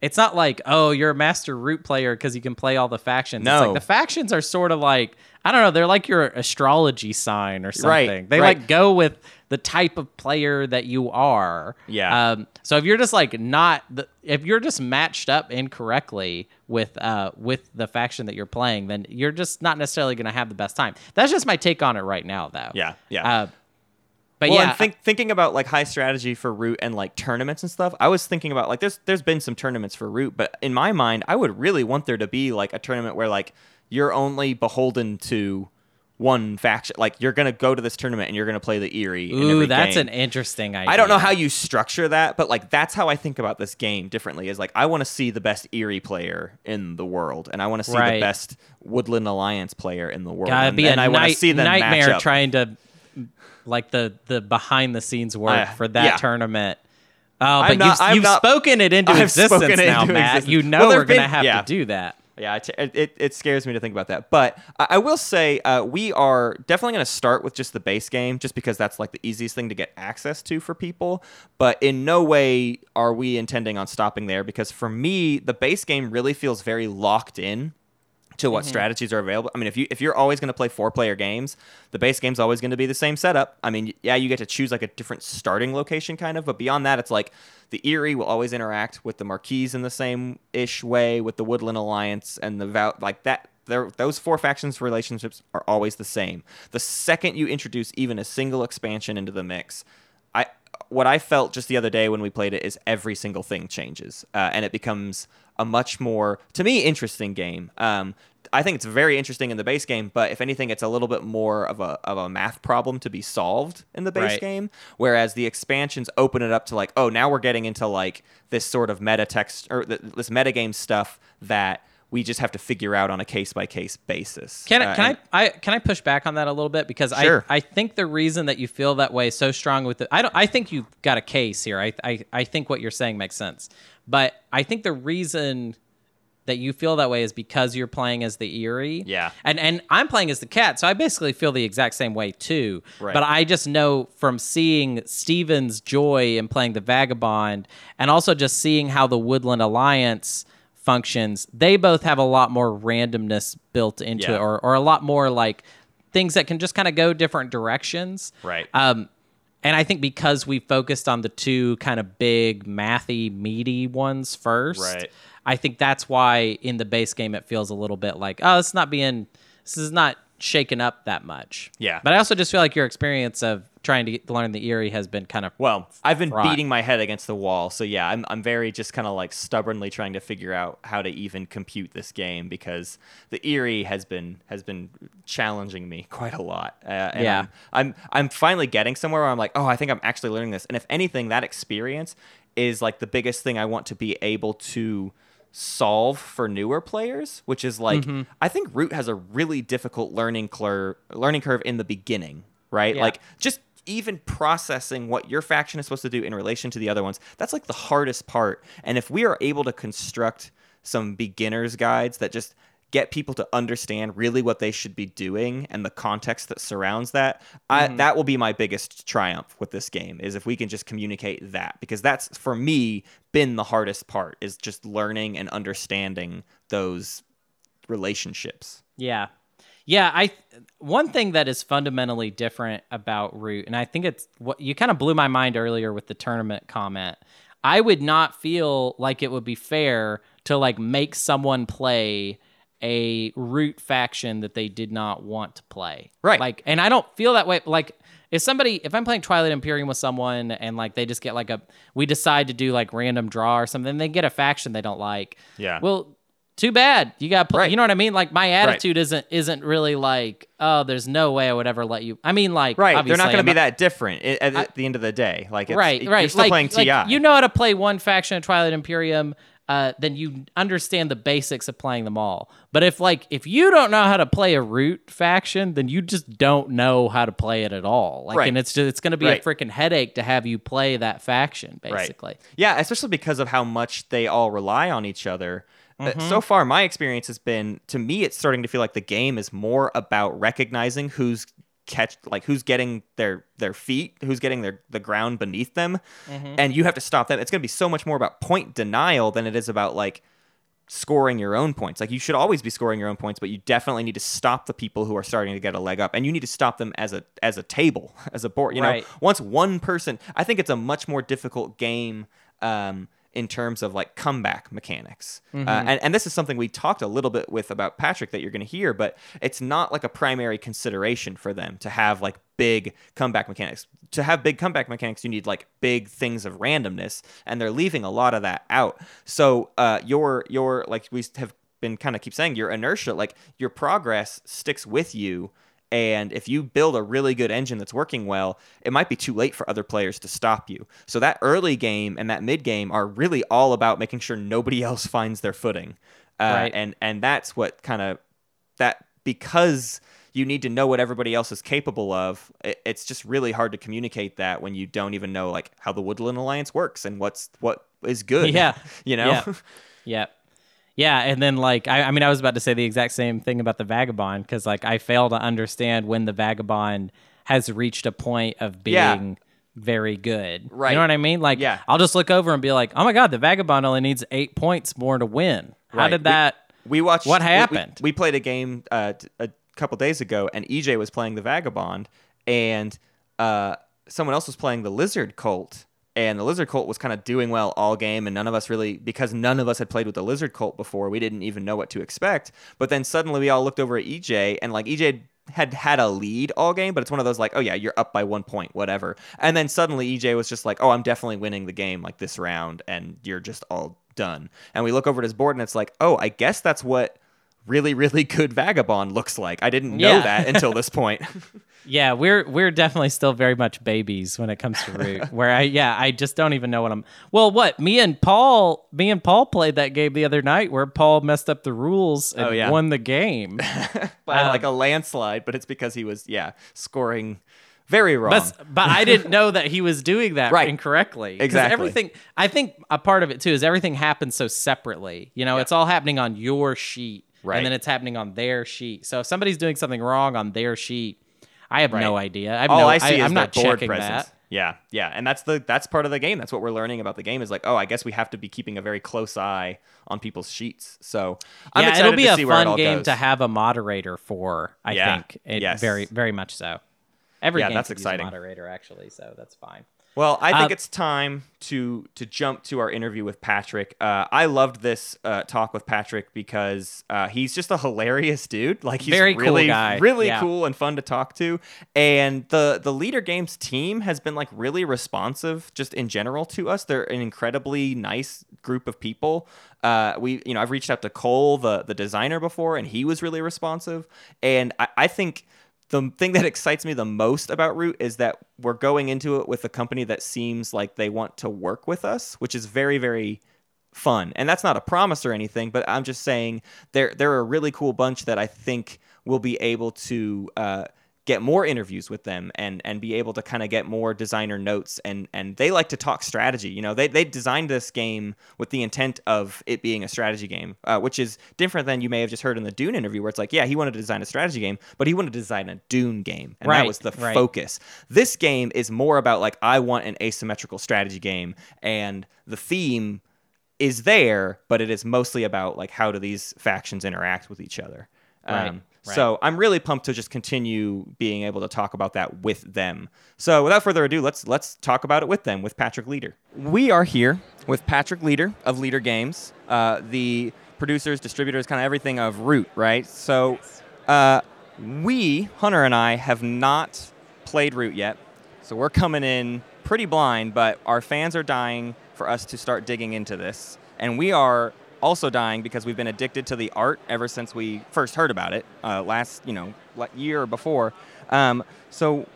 it's not like oh you're a master Root player because you can play all the factions. It's No. like the factions are sort of like I don't know they're like your astrology sign or something. Right, they right. like go with the type of player that you are. Yeah. Um, so if you're just like not the, if you're just matched up incorrectly with uh with the faction that you're playing, then you're just not necessarily going to have the best time. That's just my take on it right now, though. Yeah, yeah. Uh, but well, yeah, and think, thinking about like high strategy for Root and like tournaments and stuff, I was thinking about like there's there's been some tournaments for Root, but in my mind, I would really want there to be like a tournament where like you're only beholden to one faction. Like you're gonna go to this tournament and you're gonna play the Eyrie. in Ooh, that's game. an interesting idea. I don't know how you structure that, but like that's how I think about this game differently. Is like I want to see the best Eyrie player in the world, and I want to see Right. the best Woodland Alliance player in the world. Gotta and, be a I want to night- see them nightmare trying to like the the behind the scenes work Uh, for that yeah. tournament. Oh, but not- you've, you've not- spoken it into I've existence now, into Matt. existence. You know Well, we're there've gonna have yeah. to do that. Yeah, it, it, it scares me to think about that. But I, I will say uh, we are definitely going to start with just the base game, just because that's like the easiest thing to get access to for people. But in no way are we intending on stopping there, because for me, the base game really feels very locked in to what strategies are available. I mean, if you if you're always going to play four player games, the base game's always going to be the same setup. I mean, yeah, you get to choose like a different starting location kind of, but beyond that, it's like the Eyrie will always interact with the Marquise in the same ish way with the Woodland Alliance and the Val like that. Those four factions relationships are always the same. The second you introduce even a single expansion into the mix, I what I felt just the other day when we played it is every single thing changes, uh, and it becomes a much more, to me, interesting game. Um, I think it's very interesting in the base game, but if anything, it's a little bit more of a of a math problem to be solved in the base Right. game. Whereas the expansions open it up to like, oh, now we're getting into like this sort of meta text or th- this metagame stuff that we just have to figure out on a case by case basis. Can, Uh, I, can and- I, I can I push back on that a little bit because Sure. I I think the reason that you feel that way so strong with it I don't I think you've got a case here I I I think what you're saying makes sense but I think the reason that you feel that way is because you're playing as the Eyrie Yeah. and and I'm playing as the cat so I basically feel the exact same way too Right. but I just know from seeing Steven's joy in playing the Vagabond and also just seeing how the Woodland Alliance functions, they both have a lot more randomness built into Yeah. it, or, or a lot more like things that can just kind of go different directions. Right. Um, and I think because we focused on the two kind of big, mathy, meaty ones first, Right. I think that's why in the base game it feels a little bit like, oh, it's not being, this is not shaken up that much. Yeah. But I also just feel like your experience of trying to get, learn the Eyrie has been kind of Well, I've been Right. beating my head against the wall, so yeah, I'm I'm very just kind of like stubbornly trying to figure out how to even compute this game because the Eyrie has been has been challenging me (laughs) quite a lot. Uh, and Yeah. I'm, I'm I'm finally getting somewhere where I'm like, oh, I think I'm actually learning this. And if anything, that experience is like the biggest thing I want to be able to solve for newer players, which is like Mm-hmm. I think Root has a really difficult learning curve learning curve in the beginning, right? Yeah. Like just even processing what your faction is supposed to do in relation to the other ones that's like the hardest part and if we are able to construct some beginners guides that just get people to understand really what they should be doing and the context that surrounds that I, mm-hmm. that will be my biggest triumph with this game is if we can just communicate that because that's for me been the hardest part is just learning and understanding those relationships Yeah. Yeah, I one thing that is fundamentally different about Root, and I think it's what you kind of blew my mind earlier with the tournament comment. I would not feel like it would be fair to like make someone play a Root faction that they did not want to play. Right. Like, and I don't feel that way. Like, if somebody, if I'm playing Twilight Imperium with someone and like they just get like a, we decide to do like random draw or something, they get a faction they don't like. Yeah. Well, too bad. You got, Right. you know what I mean? Like my attitude isn't isn't really like, oh, there's no way I would ever let you. I mean, like, right they're not going to be that different i- at, the end of the day like it's, right, you're right. still like, playing ti like, you know how to play one faction of Twilight Imperium, uh, then you understand the basics of playing them all. But if like if you don't know how to play a root faction, then you just don't know how to play it at all. Like, Right. and it's just, it's going to be Right. a freaking headache to have you play that faction, basically. Yeah, especially because of how much they all rely on each other. Uh, Mm-hmm. So far, my experience has been to me, it's starting to feel like the game is more about recognizing who's catch like who's getting their their feet who's getting their the ground beneath them Mm-hmm. and you have to stop them it's going to be so much more about point denial than it is about like scoring your own points. Like you should always be scoring your own points, but you definitely need to stop the people who are starting to get a leg up, and you need to stop them as a as a table, (laughs) as a board. You Right. know, once one person, I think it's a much more difficult game. Um, in terms of like comeback mechanics, uh, and and this is something we talked a little bit with about Patrick that you're going to hear, but it's not like a primary consideration for them to have like big comeback mechanics. To have big comeback mechanics, you need like big things of randomness, and they're leaving a lot of that out. So uh, your your like we have been kind of keep saying your inertia, like your progress sticks with you. And if you build a really good engine that's working well, it might be too late for other players to stop you. So that early game and that mid game are really all about making sure nobody (laughs) else finds their footing. Uh, Right. And and that's what kind of that because you need to know what everybody else is capable of. It, it's just really hard to communicate that when you don't even know like how the Woodland Alliance works and what's what is good. Yeah. (laughs) you know. Yeah. Yep. Yeah, and then like I, I mean I was about to say the exact same thing about the vagabond because like I fail to understand when the vagabond has reached a point of being Yeah. very good. Right. You know what I mean? Like Yeah. I'll just look over and be like, oh my god, the vagabond only needs eight points more to win. How Right. did that? We watched What we- we- happened? We, played a game uh, a couple days ago, and EJ was playing the Vagabond, and uh, someone else was playing the Lizard Cult. And the Lizard cult was kind of doing well all game, and none of us really, because none of us had played with the Lizard cult before, we didn't even know what to expect. But then suddenly we all looked over at EJ, and like EJ had had a lead all game, but it's one of those like, oh yeah, you're up by one point, whatever. And then suddenly EJ was just like, oh, I'm definitely winning the game like this round, and you're just all done. And we look over at his board, and it's like, oh, I guess that's what really, really good vagabond looks like. I didn't know Yeah. that until this point. (laughs) Yeah, we're we're definitely still very much babies when it comes to root. (laughs) where I yeah, I just don't even know what I'm. Well, what me and Paul, me and Paul played that game the other night where Paul messed up the rules and Oh, yeah. won the game. (laughs) by Um, like a landslide, but it's because he was, yeah, scoring very wrong. But but I didn't know that he was doing that Right. incorrectly. 'Cause Exactly. Everything I think a part of it too is everything happens so separately. You know, it's all happening on your sheet, Right. and then it's happening on their sheet. So if somebody's doing something wrong on their sheet, I have no idea. I have all no, I see is I'm not board checking presence. that. Yeah, yeah, and that's the that's part of the game. That's what we're learning about the game. Is like, oh, I guess we have to be keeping a very close eye on people's sheets. So I'm yeah, it'll be a it fun game goes. to have a moderator for. I Yeah. think it Yes. very very much so. Every Yeah, game that's exciting. a moderator actually, so that's fine. Well, I think Uh, it's time to to jump to our interview with Patrick. Uh, I loved this uh, talk with Patrick because uh, he's just a hilarious dude. Like he's Very cool really, guy. really Yeah. cool and fun to talk to. And the the Leder Games team has been like really responsive, just in general to us. They're an incredibly nice group of people. Uh, we, you know, I've reached out to Cole, the the designer, before, and he was really responsive. And I, I think the thing that excites me the most about Root is that we're going into it with a company that seems like they want to work with us, which is very, very fun. And that's not a promise or anything, but I'm just saying they're they're a really cool bunch that I think will be able to uh, get more interviews with them and and be able to kind of get more designer notes and and they like to talk strategy. You know, they they designed this game with the intent of it being a strategy game, uh, which is different than you may have just heard in the Dune interview, where it's like, yeah, he wanted to design a strategy game, but he wanted to design a Dune game, and that was the right. focus. This game is more about like I want an asymmetrical strategy game, and the theme is there, but it is mostly about like how do these factions interact with each other. Right, Um, right. So I'm really pumped to just continue being able to talk about that with them. So without further ado, let's let's talk about it with them with Patrick Leder. We are here with Patrick Leder of Leder Games, uh, the producers, distributors, kind of everything of Root, right? So uh, we Hunter and I have not played Root yet, so we're coming in pretty blind. But our fans are dying for us to start digging into this, and we are also dying because we've been addicted to the art ever since we first heard about it uh, last, you know, year or before. Um, so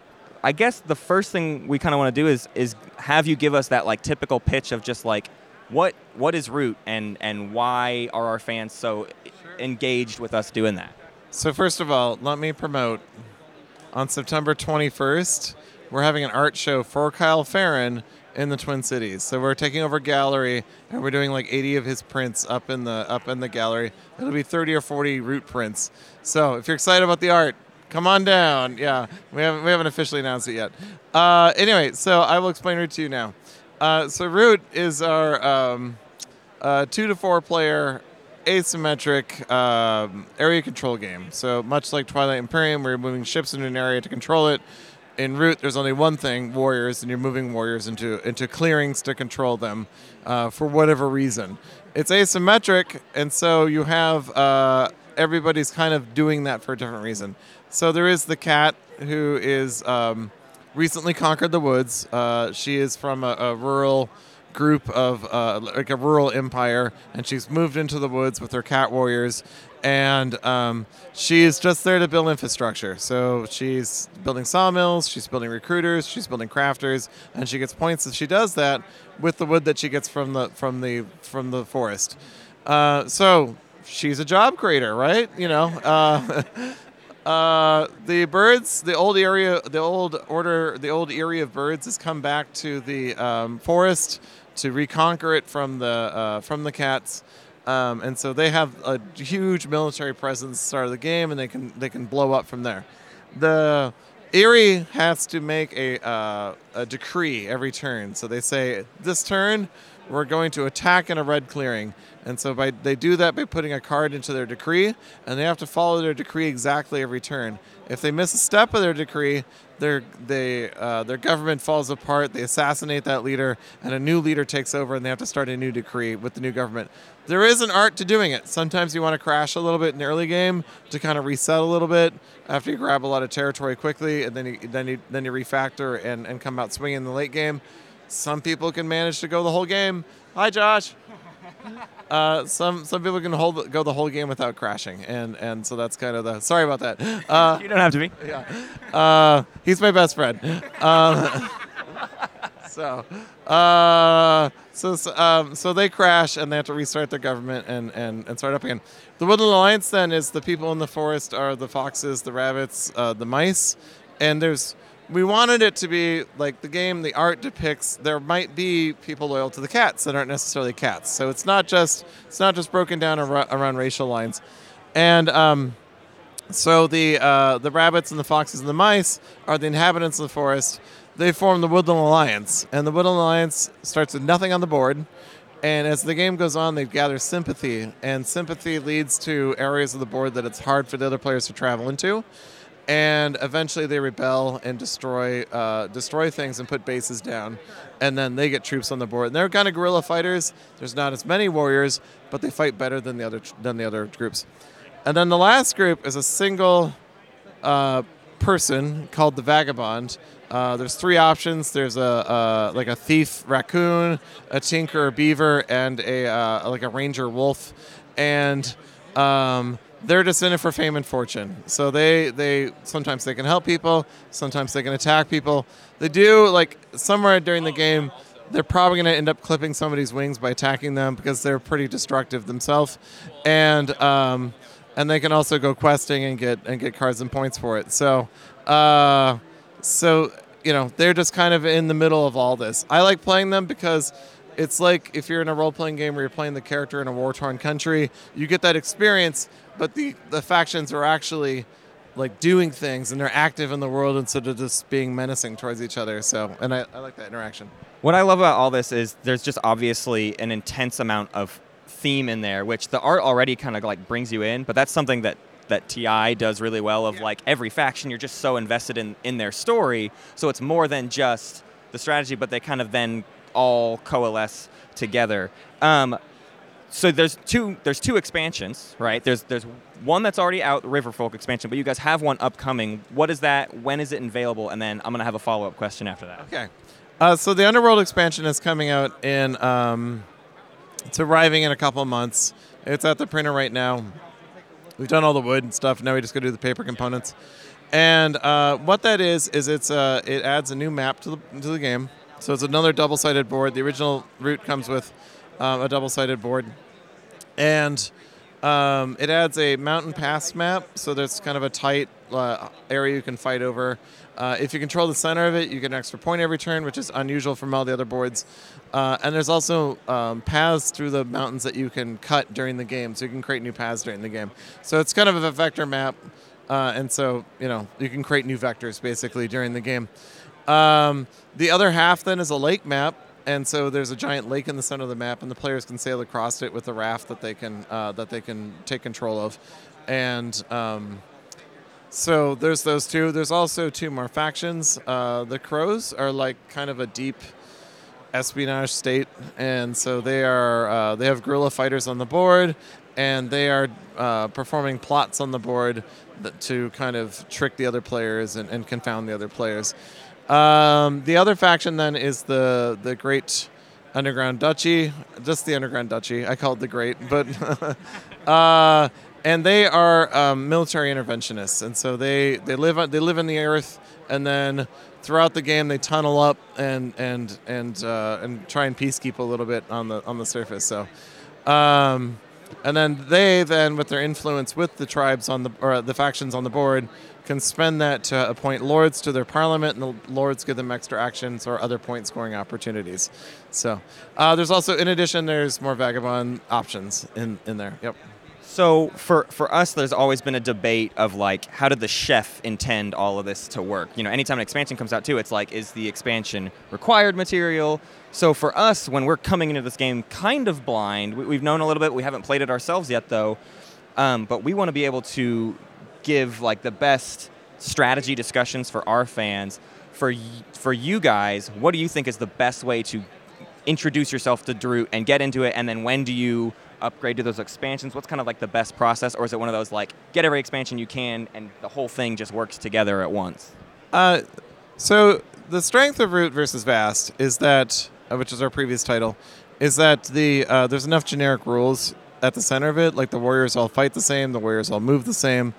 I guess the first thing we kind of want to do is is have you give us that like typical pitch of just like what what is Root and and why are our fans so engaged with us doing that? So first of all, let me promote on September 21st, we're having an art show for Kyle Ferrin in the Twin Cities. So we're taking over gallery and we're doing like 80 of his prints up in the up in the gallery. It'll be 30 or 40 root prints. So if you're excited about the art, come on down. Yeah, we haven't we haven't officially announced it yet. Uh, anyway, so I will explain Root to you now. Uh, so Root is our um, uh, two to four player asymmetric um, area control game. So much like Twilight Imperium, you're moving ships into an area to control it. In Root, there's only one thing: warriors, and you're moving warriors into into clearings to control them uh, for whatever reason. It's asymmetric, and so you have uh, everybody's kind of doing that for a different reason. So there is the cat who is um, recently conquered the woods. Uh, she is from a, a rural group of uh, like a rural empire, and she's moved into the woods with her cat warriors. And um, she's just there to build infrastructure. So she's building sawmills, she's building recruiters, she's building crafters, and she gets points if she does that with the wood that she gets from the from the from the forest. Uh, so she's a job creator, right? You know. Uh, (laughs) Uh, the birds, the old area, the old order, the old area of birds has come back to the um, forest to reconquer it from the uh, from the cats, um, and so they have a huge military presence at the start of the game, and they can they can blow up from there. The Eyrie has to make a uh, a decree every turn. So they say this turn we're going to attack in a red clearing. And so by they do that by putting a card into their decree, and they have to follow their decree exactly every turn. If they miss a step of their decree, their they uh, their government falls apart. They assassinate that leader, and a new leader takes over, and they have to start a new decree with the new government. There is an art to doing it. Sometimes you want to crash a little bit in the early game to kind of reset a little bit after you grab a lot of territory quickly, and then you, then you then you refactor and, and come out swinging in the late game. Some people can manage to go the whole game. Hi, Josh. Uh, some some people can hold go the whole game without crashing, and and so that's kind of the. Sorry about that. Uh, You don't have to be. uh, he's my best friend. Um, (laughs) so, uh, so so, um, so they crash and they have to restart their government and, and, and start up again. The Woodland Alliance then is the people in the forest are the foxes, the rabbits, uh, the mice, and there's we wanted it to be like the game. The art depicts there might be people loyal to the cats that aren't necessarily cats. So it's not just it's not just broken down ar- around racial lines, and um, so the uh, the rabbits and the foxes and the mice are the inhabitants of the forest. They form the Woodland Alliance, and the Woodland Alliance starts with nothing on the board. And as the game goes on, they gather sympathy, and sympathy leads to areas of the board that it's hard for the other players to travel into. And eventually, they rebel and destroy uh, destroy things and put bases down, and then they get troops on the board. And they're kind of guerrilla fighters. There's not as many warriors, but they fight better than the other than the other groups. And then the last group is a single uh, person called the vagabond. Uh, there's three options. There's a uh, like a thief raccoon, a tinker beaver, and a uh, like a ranger wolf, and um, they're just in it for fame and fortune. So they they sometimes they can help people, sometimes they can attack people. They do like somewhere during the game. They're probably going to end up clipping somebody's wings by attacking them because they're pretty destructive themselves, and um, and they can also go questing and get and get cards and points for it. So, uh, so you know they're just kind of in the middle of all this. I like playing them because it's like if you're in a role-playing game where you're playing the character in a war-torn country, you get that experience, but the the factions are actually like doing things and they're active in the world instead of just being menacing towards each other. So, and I, I like that interaction. What I love about all this is there's just obviously an intense amount of theme in there, which the art already kind of like brings you in. But that's something that that TI does really well. Of like every faction, you're just so invested in in their story, so it's more than just the strategy, but they kind of then all coalesce together. Um, so there's two there's two expansions, right? There's there's one that's already out, the Riverfolk expansion, but you guys have one upcoming. What is that? When is it available? And then I'm gonna have a follow up question after that. Okay. Uh, so the Underworld expansion is coming out in. Um, it's arriving in a couple months. It's at the printer right now. We've done all the wood and stuff. Now we just go do the paper components. And uh, what that is is it's uh, it adds a new map to the to the game. So it's another double-sided board. The original Root comes with um, a double-sided board, and um, it adds a mountain pass map. So there's kind of a tight uh, area you can fight over. Uh, if you control the center of it, you get an extra point every turn, which is unusual from all the other boards. Uh, and there's also um, paths through the mountains that you can cut during the game, so you can create new paths during the game. So it's kind of a vector map, uh, and so you know you can create new vectors basically during the game. Um, the other half then is a lake map, and so there's a giant lake in the center of the map, and the players can sail across it with a raft that they can uh, that they can take control of, and um, so there's those two. There's also two more factions. Uh, the Crows are like kind of a deep espionage state, and so they are uh, they have guerrilla fighters on the board, and they are uh, performing plots on the board that, to kind of trick the other players and, and confound the other players. Um, the other faction then is the the Great Underground Duchy, just the Underground Duchy. I call it the Great, but (laughs) uh, and they are um, military interventionists, and so they they live they live in the earth, and then throughout the game they tunnel up and and and uh, and try and peacekeep a little bit on the on the surface. So. Um, and then they then with their influence with the tribes on the or the factions on the board can spend that to appoint lords to their parliament and the lords give them extra actions or other point scoring opportunities so uh, there's also in addition there's more vagabond options in in there yep So for for us, there's always been a debate of like, how did the chef intend all of this to work? You know, anytime an expansion comes out too, it's like, is the expansion required material? So for us, when we're coming into this game kind of blind, we, we've known a little bit. We haven't played it ourselves yet though, um, but we want to be able to give like the best strategy discussions for our fans. For y- for you guys, what do you think is the best way to introduce yourself to Root and get into it, and then when do you upgrade to those expansions? What's kind of like the best process, or is it one of those like get every expansion you can and the whole thing just works together at once? Uh, so the strength of Root versus Vast is that, uh, which is our previous title, is that the uh, there's enough generic rules at the center of it. Like the warriors all fight the same, the warriors all move the same.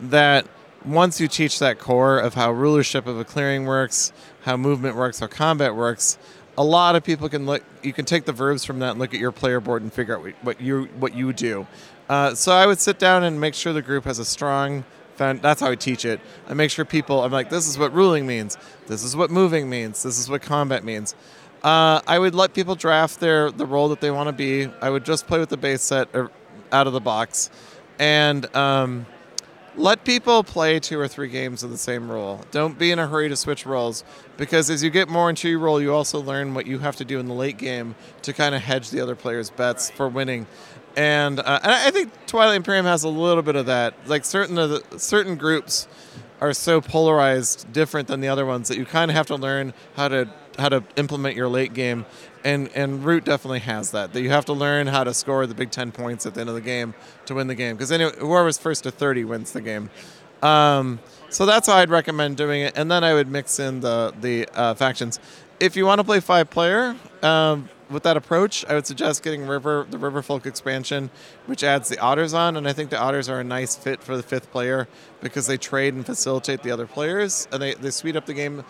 That once you teach that core of how rulership of a clearing works, how movement works, how combat works, a lot of people can look. You can take the verbs from that and look at your player board and figure out what- you what you do. Uh, so I would sit down and make sure the group has a strong. That's how I teach it. I make sure people. I'm like, this is what ruling means. This is what moving means. This is what combat means. Uh, I would let people draft their the role that they want to be. I would just play with the base set or out of the box, and um, let people play two or three games of the same role. Don't be in a hurry to switch roles because as you get more into your role, you also learn what you have to do in the late game to kind of hedge the other player's bets for winning. And, uh, and I think Twilight Imperium has a little bit of that. Like certain of the, certain groups are so polarized, different than the other ones that you kind of have to learn how to how to implement your late game. And and Root definitely has that. That you have to learn how to score the big ten points at the end of the game to win the game. Because anyway, whoever's first to thirty wins the game. Um, so that's how I'd recommend doing it. And then I would mix in the the uh, factions. If you want to play five player. Um, with that approach, I would suggest getting River, the Riverfolk expansion, which adds the otters on, and I think the otters are a nice fit for the fifth player because they trade and facilitate the other players, and they, they speed up the game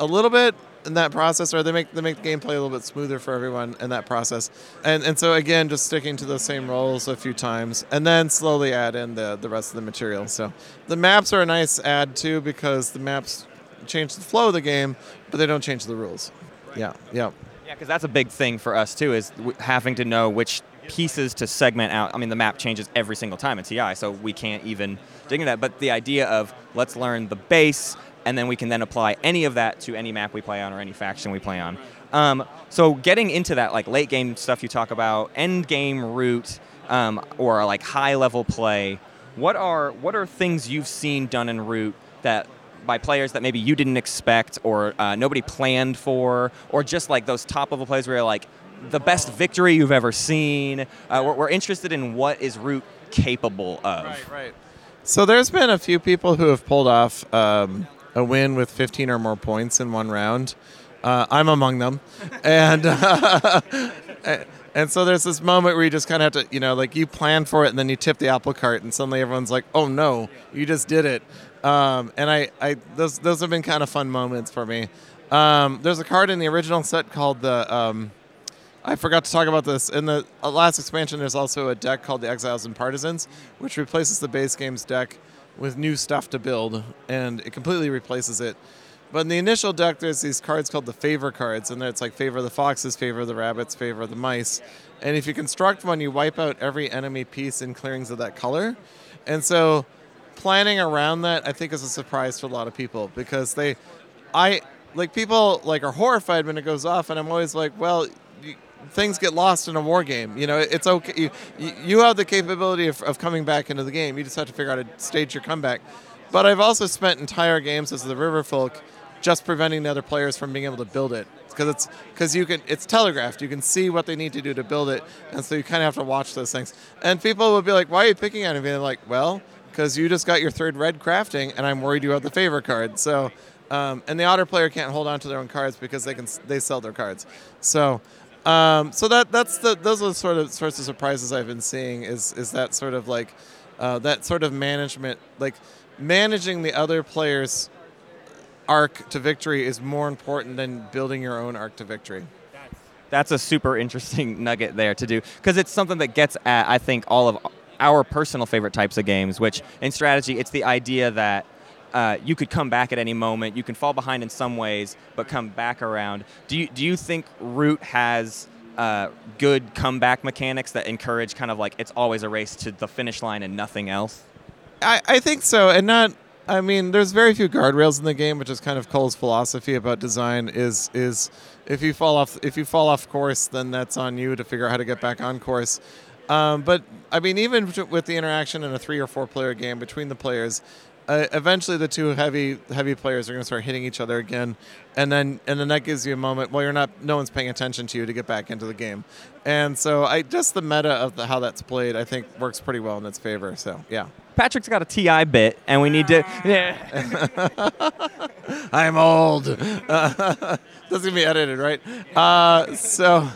a little bit in that process, or they make they make the gameplay a little bit smoother for everyone in that process. And and so again, just sticking to the same roles a few times, and then slowly add in the the rest of the material. So the maps are a nice add too because the maps change the flow of the game, but they don't change the rules. Yeah, yeah. Yeah, because that's a big thing for us too, is w- having to know which pieces to segment out. I mean, the map changes every single time in TI, so we can't even dig into that. But the idea of let's learn the base, and then we can then apply any of that to any map we play on or any faction we play on. Um, so getting into that like late game stuff you talk about, end game Root, um, or like high level play. What are what are things you've seen done in Root that by players that maybe you didn't expect or uh, nobody planned for, or just like those top level plays where you're like the best victory you've ever seen. Uh, we're, we're interested in what is Root capable of. Right, right. So there's been a few people who have pulled off um, a win with 15 or more points in one round. Uh, I'm among them, and (laughs) and so there's this moment where you just kind of have to, you know, like you plan for it, and then you tip the apple cart, and suddenly everyone's like, "Oh no, you just did it!" Um, and I, I, those those have been kind of fun moments for me. Um, there's a card in the original set called the. Um, I forgot to talk about this. In the uh, last expansion, there's also a deck called the Exiles and Partisans, which replaces the base game's deck with new stuff to build, and it completely replaces it. But in the initial deck, there's these cards called the favor cards, and it's like favor of the foxes, favor of the rabbits, favor of the mice. And if you construct one, you wipe out every enemy piece in clearings of that color. And so planning around that, I think, is a surprise to a lot of people because they, I, like people like are horrified when it goes off, and I'm always like, well, things get lost in a war game. You know, it's okay. You, you- have the capability of, of coming back into the game. You just have to figure out how to stage your comeback. But I've also spent entire games as the Riverfolk just preventing the other players from being able to build it because it's because you can it's telegraphed. You can see what they need to do to build it, and so you kind of have to watch those things. And people will be like, "Why are you picking on me?" And I'm like, "Well, because you just got your third red crafting, and I'm worried you have the favor card." So. Um, and the otter player can't hold on to their own cards because they can they sell their cards. So um, so that that's the those are the sort of sorts of surprises I've been seeing is is that sort of like uh, that sort of management, like managing the other players' arc to victory, is more important than building your own arc to victory. That's a super interesting (laughs) nugget there to do because it's something that gets at I think all of our personal favorite types of games. Which in strategy, it's the idea that uh, you could come back at any moment. You can fall behind in some ways, but come back around. Do you do you think Root has uh, good comeback mechanics that encourage kind of like it's always a race to the finish line and nothing else? I, I think so, and not. I mean, there's very few guardrails in the game, which is kind of Cole's philosophy about design. Is is if you fall off if you fall off course, then that's on you to figure out how to get back on course. Um, but I mean, even with the interaction in a three or four player game between the players, uh, eventually the two heavy heavy players are going to start hitting each other again, and then and then that gives you a moment while you're not no one's paying attention to you to get back into the game, and so I just the meta of the, how that's played I think works pretty well in its favor. So yeah. Patrick's got a TI bit, and we need to. Yeah. (laughs) I'm old. (laughs) That's gonna be edited, right? Uh, so,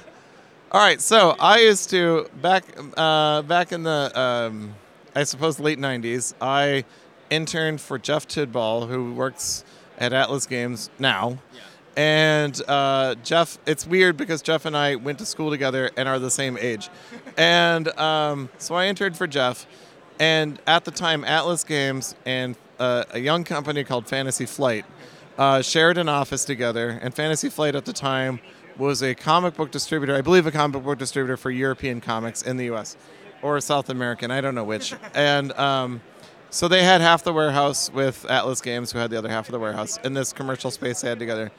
all right. So I used to back uh, back in the um, I suppose late '90s. I interned for Jeff Tidball, who works at Atlas Games now. And uh, Jeff, it's weird because Jeff and I went to school together and are the same age. (laughs) And um, so I interned for Jeff. And at the time, Atlas Games and uh, a young company called Fantasy Flight uh, shared an office together. And Fantasy Flight at the time was a comic book distributor, I believe a comic book distributor for European comics in the US or South American, I don't know which. (laughs) And um, so they had half the warehouse with Atlas Games, who had the other half of the warehouse in this commercial space they had together.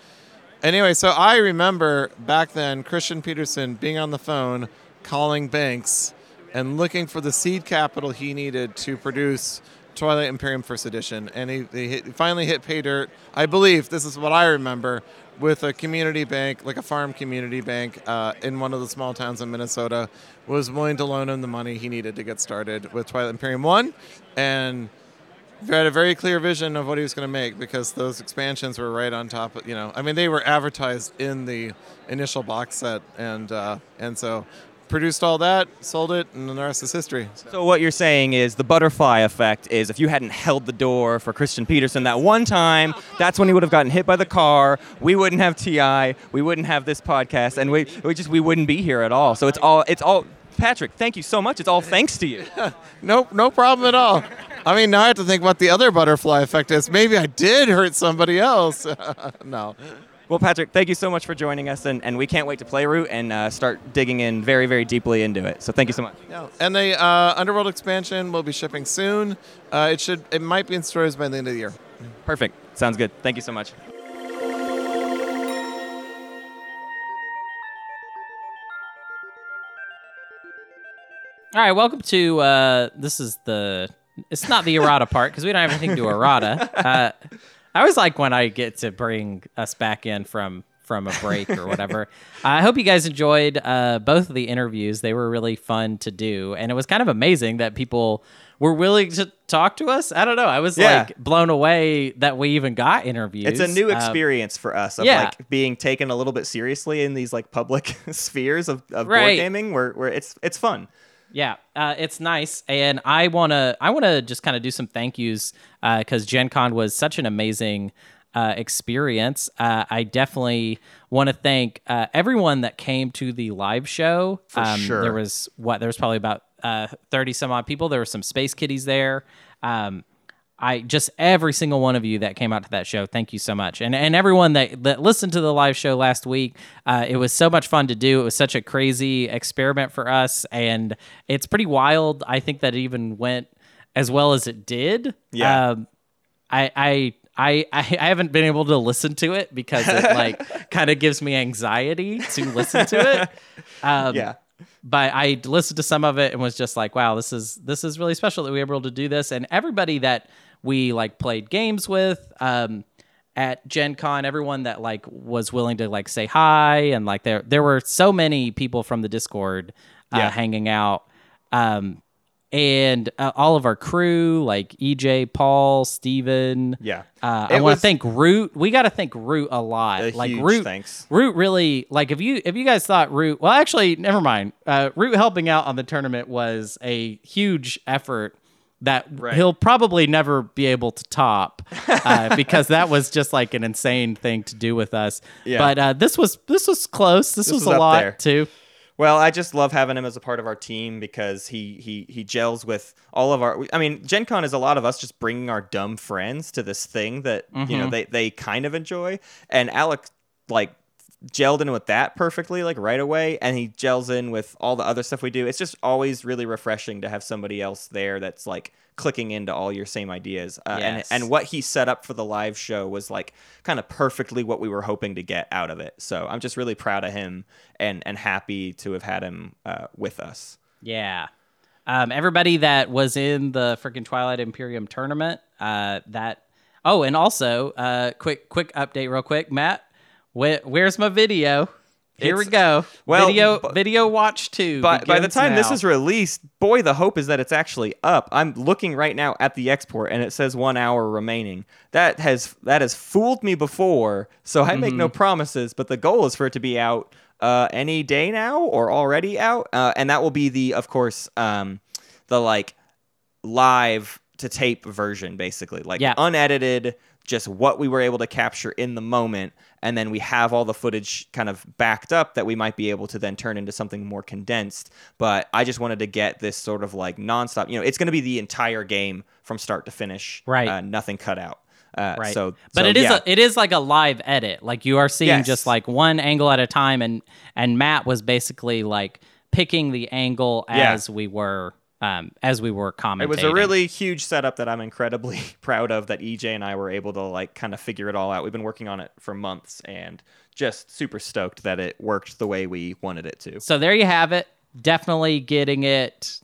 Anyway, so I remember back then Christian Petersen being on the phone calling banks and looking for the seed capital he needed to produce Twilight Imperium First Edition. And he, he, hit, finally hit pay dirt, I believe, this is what I remember, with a community bank, like a farm community bank uh, in one of the small towns in Minnesota, was willing to loan him the money he needed to get started with Twilight Imperium 1. And he had a very clear vision of what he was going to make because those expansions were right on top of you know i mean they were advertised in the initial box set and uh, and so produced all that sold it and the rest is history So what you're saying is the butterfly effect is if you hadn't held the door for Christian Petersen that one time, that's when he would have gotten hit by the car. We wouldn't have TI. We wouldn't have this podcast, and we, we just we wouldn't be here at all. So it's all it's all. Patrick, thank you so much. It's all thanks to you. (laughs) no, no problem at all i mean now i have to think what the other butterfly effect is maybe i did hurt somebody else (laughs) no Well, Patrick, thank you so much for joining us, and, and we can't wait to play Root and uh, start digging in very, very deeply into it. So thank you so much. Yeah, and the uh, Underworld expansion will be shipping soon. Uh, it should, it might be in stores by the end of the year. Perfect. Sounds good. Thank you so much. All right, welcome to uh, this is the it's not the errata part because we don't have anything to do errata. Uh, I always like when I get to bring us back in from from a break or whatever. (laughs) I hope you guys enjoyed uh, both of the interviews. They were really fun to do, and it was kind of amazing that people were willing to talk to us. I don't know. I was Yeah. like blown away that we even got interviews. It's a new Um, experience for us of yeah. like being taken a little bit seriously in these like public (laughs) spheres of, of board gaming where, where it's it's fun. Yeah, uh, it's nice, and I wanna I wanna just kind of do some thank yous because Gen Con was such an amazing uh, experience. Uh, I definitely want to thank uh, everyone that came to the live show. For sure. there was what there was probably about uh, thirty some odd people. There were some space kitties there. Um, I just every single one of you that came out to that show, thank you so much, and and everyone that that listened to the live show last week. Uh, it was so much fun to do. It was such a crazy experiment for us, and it's pretty wild. I think that it even went as well as it did. Yeah. Um, I I. I, I I haven't been able to listen to it because it like (laughs) kind of gives me anxiety to listen to it. Um, Yeah. but I listened to some of it and was just like, wow, this is this is really special that we were able to do this. And everybody that we like played games with um, at Gen Con, everyone that like was willing to like say hi and like there there were so many people from the Discord uh, Yeah. hanging out. Um, and uh, all of our crew, like EJ, Paul, Steven. Yeah. Uh, I want to thank Root. We got to thank Root a lot. A like Root, thanks. Root really like if you if you guys thought Root well actually never mind. Uh, Root helping out on the tournament was a huge effort that Right. he'll probably never be able to top uh, (laughs) because that was just like an insane thing to do with us. Yeah. But uh, this was this was close. This, This was, was a lot there. too. Well, I just love having him as a part of our team because he he he gels with all of our. I mean, Gen Con is a lot of us just bringing our dumb friends to this thing that you Mm-hmm. know they they kind of enjoy, and Alec like gelled in with that perfectly like right away and he gels in with all the other stuff we do it's just always really refreshing to have somebody else there that's like clicking into all your same ideas uh, Yes. and and what he set up for the live show was like kind of perfectly what we were hoping to get out of it so i'm just really proud of him and and happy to have had him uh, with us Yeah. Um, everybody that was in the freaking Twilight Imperium tournament, uh, that. Oh, and also, uh, quick, quick update, real quick, Matt. Where, where's my video? Here we go. well, video, video watch two. by, by the time this is released boy the hope is that it's actually up i'm looking right now at the export and it says one hour remaining that has that has fooled me before so i make no Mm-hmm. promises but the goal is for it to be out uh, any day now or already out uh, and that will be the of course um, the like live to tape version basically like Yeah. unedited just what we were able to capture in the moment and then we have all the footage kind of backed up that we might be able to then turn into something more condensed but i just wanted to get this sort of like nonstop you know it's going to be the entire game from start to finish Right. uh, nothing cut out uh, right. so but so, it is yeah. a, it is like a live edit. Like you are seeing Yes. just like one angle at a time, and and Matt was basically like picking the angle Yeah. as we were um as we were commenting. It was a really huge setup that I'm incredibly (laughs) proud of that EJ and I were able to like kind of figure it all out. We've been working on it for months and just super stoked that it worked the way we wanted it to. So there you have it. Definitely getting it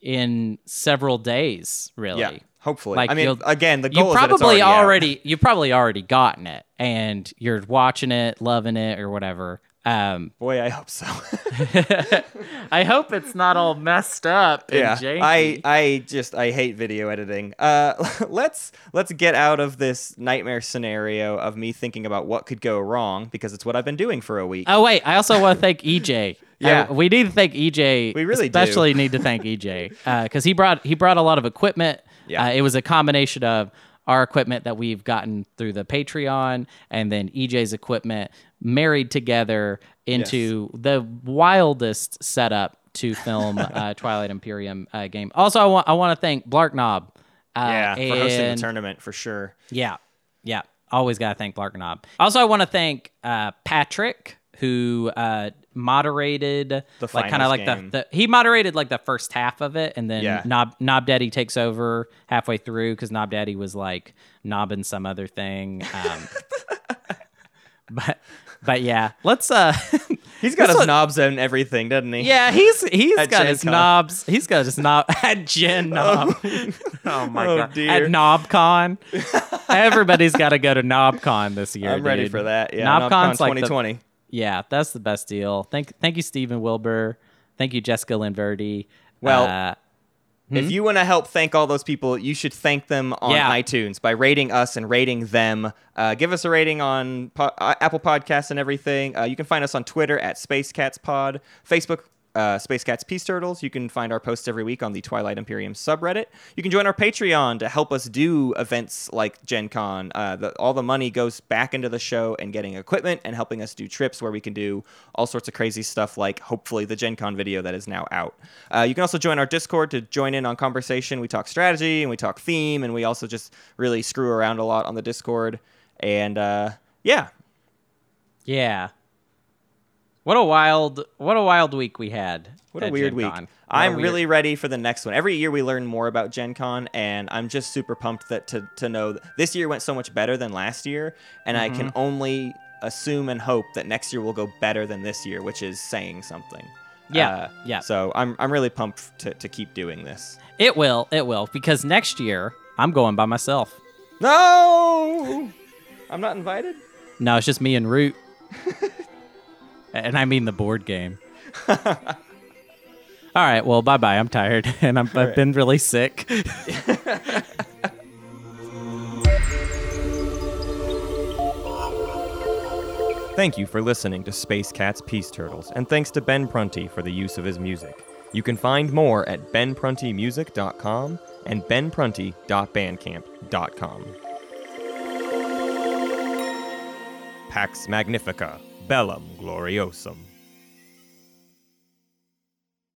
in several days, really. Yeah, hopefully. Like, I mean, again, the You goal it's probably already, already you've probably already gotten it and you're watching it, loving it or whatever. Um Boy, I hope so. (laughs) I hope it's not all messed up yeah, janky. I I just I hate video editing. Uh, (laughs) let's let's get out of this nightmare scenario of me thinking about what could go wrong because it's what I've been doing for a week. Oh wait, I also want to thank EJ. (laughs) Yeah. Uh, we need to thank EJ. We really do. especially need to thank EJ because he brought he brought a lot of equipment. Yeah. Uh, it was a combination of our equipment that we've gotten through the Patreon and then EJ's equipment married together into the wildest setup to film (laughs) uh, Twilight Imperium uh, game. Also, I want I want to thank Blark Knob. Uh, yeah, for hosting the tournament for sure. yeah, yeah. Always gotta thank Blark Knob. Also, I want to thank uh, Patrick who uh, moderated The like kind of like the, the he moderated like the first half of it, and then Yeah. Knob Knob Daddy takes over halfway through because Knob Daddy was like knobbing some other thing. Um, (laughs) but but yeah, let's uh (laughs) He's got his knobs and everything, doesn't he? yeah he's he's At got Gen his Con. knobs he's got his knob (laughs) at Gen Knob. oh my Oh, god dear. at KnobCon. Everybody's got to go to KnobCon this year. I'm ready for that. Yeah, KnobCon's KnobCon like the- 2020. Yeah, that's the best deal. Thank thank you, Stephen Wilbur. Thank you, Jessica Linverdi. Well, Uh, If you want to help thank all those people, you should thank them on Yeah. iTunes by rating us and rating them. Uh, give us a rating on po- uh, Apple Podcasts and everything. Uh, you can find us on Twitter at SpaceCatsPod, Facebook. Uh, Space Cats Peace Turtles. You can find our posts every week on the Twilight Imperium subreddit. You can join our Patreon to help us do events like Gen Con. Uh, the, all the money goes back into the show and getting equipment and helping us do trips where we can do all sorts of crazy stuff like hopefully the Gen Con video that is now out. Uh, you can also join our Discord to join in on conversation. We talk strategy and we talk theme and we also just really screw around a lot on the Discord. And uh, yeah, yeah. What a wild what a wild week we had. What a weird Gen week. Con. I'm weird- really ready for the next one. Every year we learn more about Gen Con, and I'm just super pumped that to, to know that this year went so much better than last year, and I Mm-hmm. can only assume and hope that next year will go better than this year, which is saying something. Yeah, Uh, yeah. So I'm, I'm really pumped to, to keep doing this. It will, it will, because next year I'm going by myself. No! I'm not invited? No, it's just me and Root. (laughs) and I mean the board game. (laughs) All right, well, bye bye. I'm tired (laughs) and I'm, I've right. been really sick. (laughs) Thank you for listening to Space Cats Peace Turtles, and thanks to Ben Prunty for the use of his music. You can find more at benpruntymusic.com and benprunty.bandcamp.com. Pax Magnifica, Bellum Gloriosum.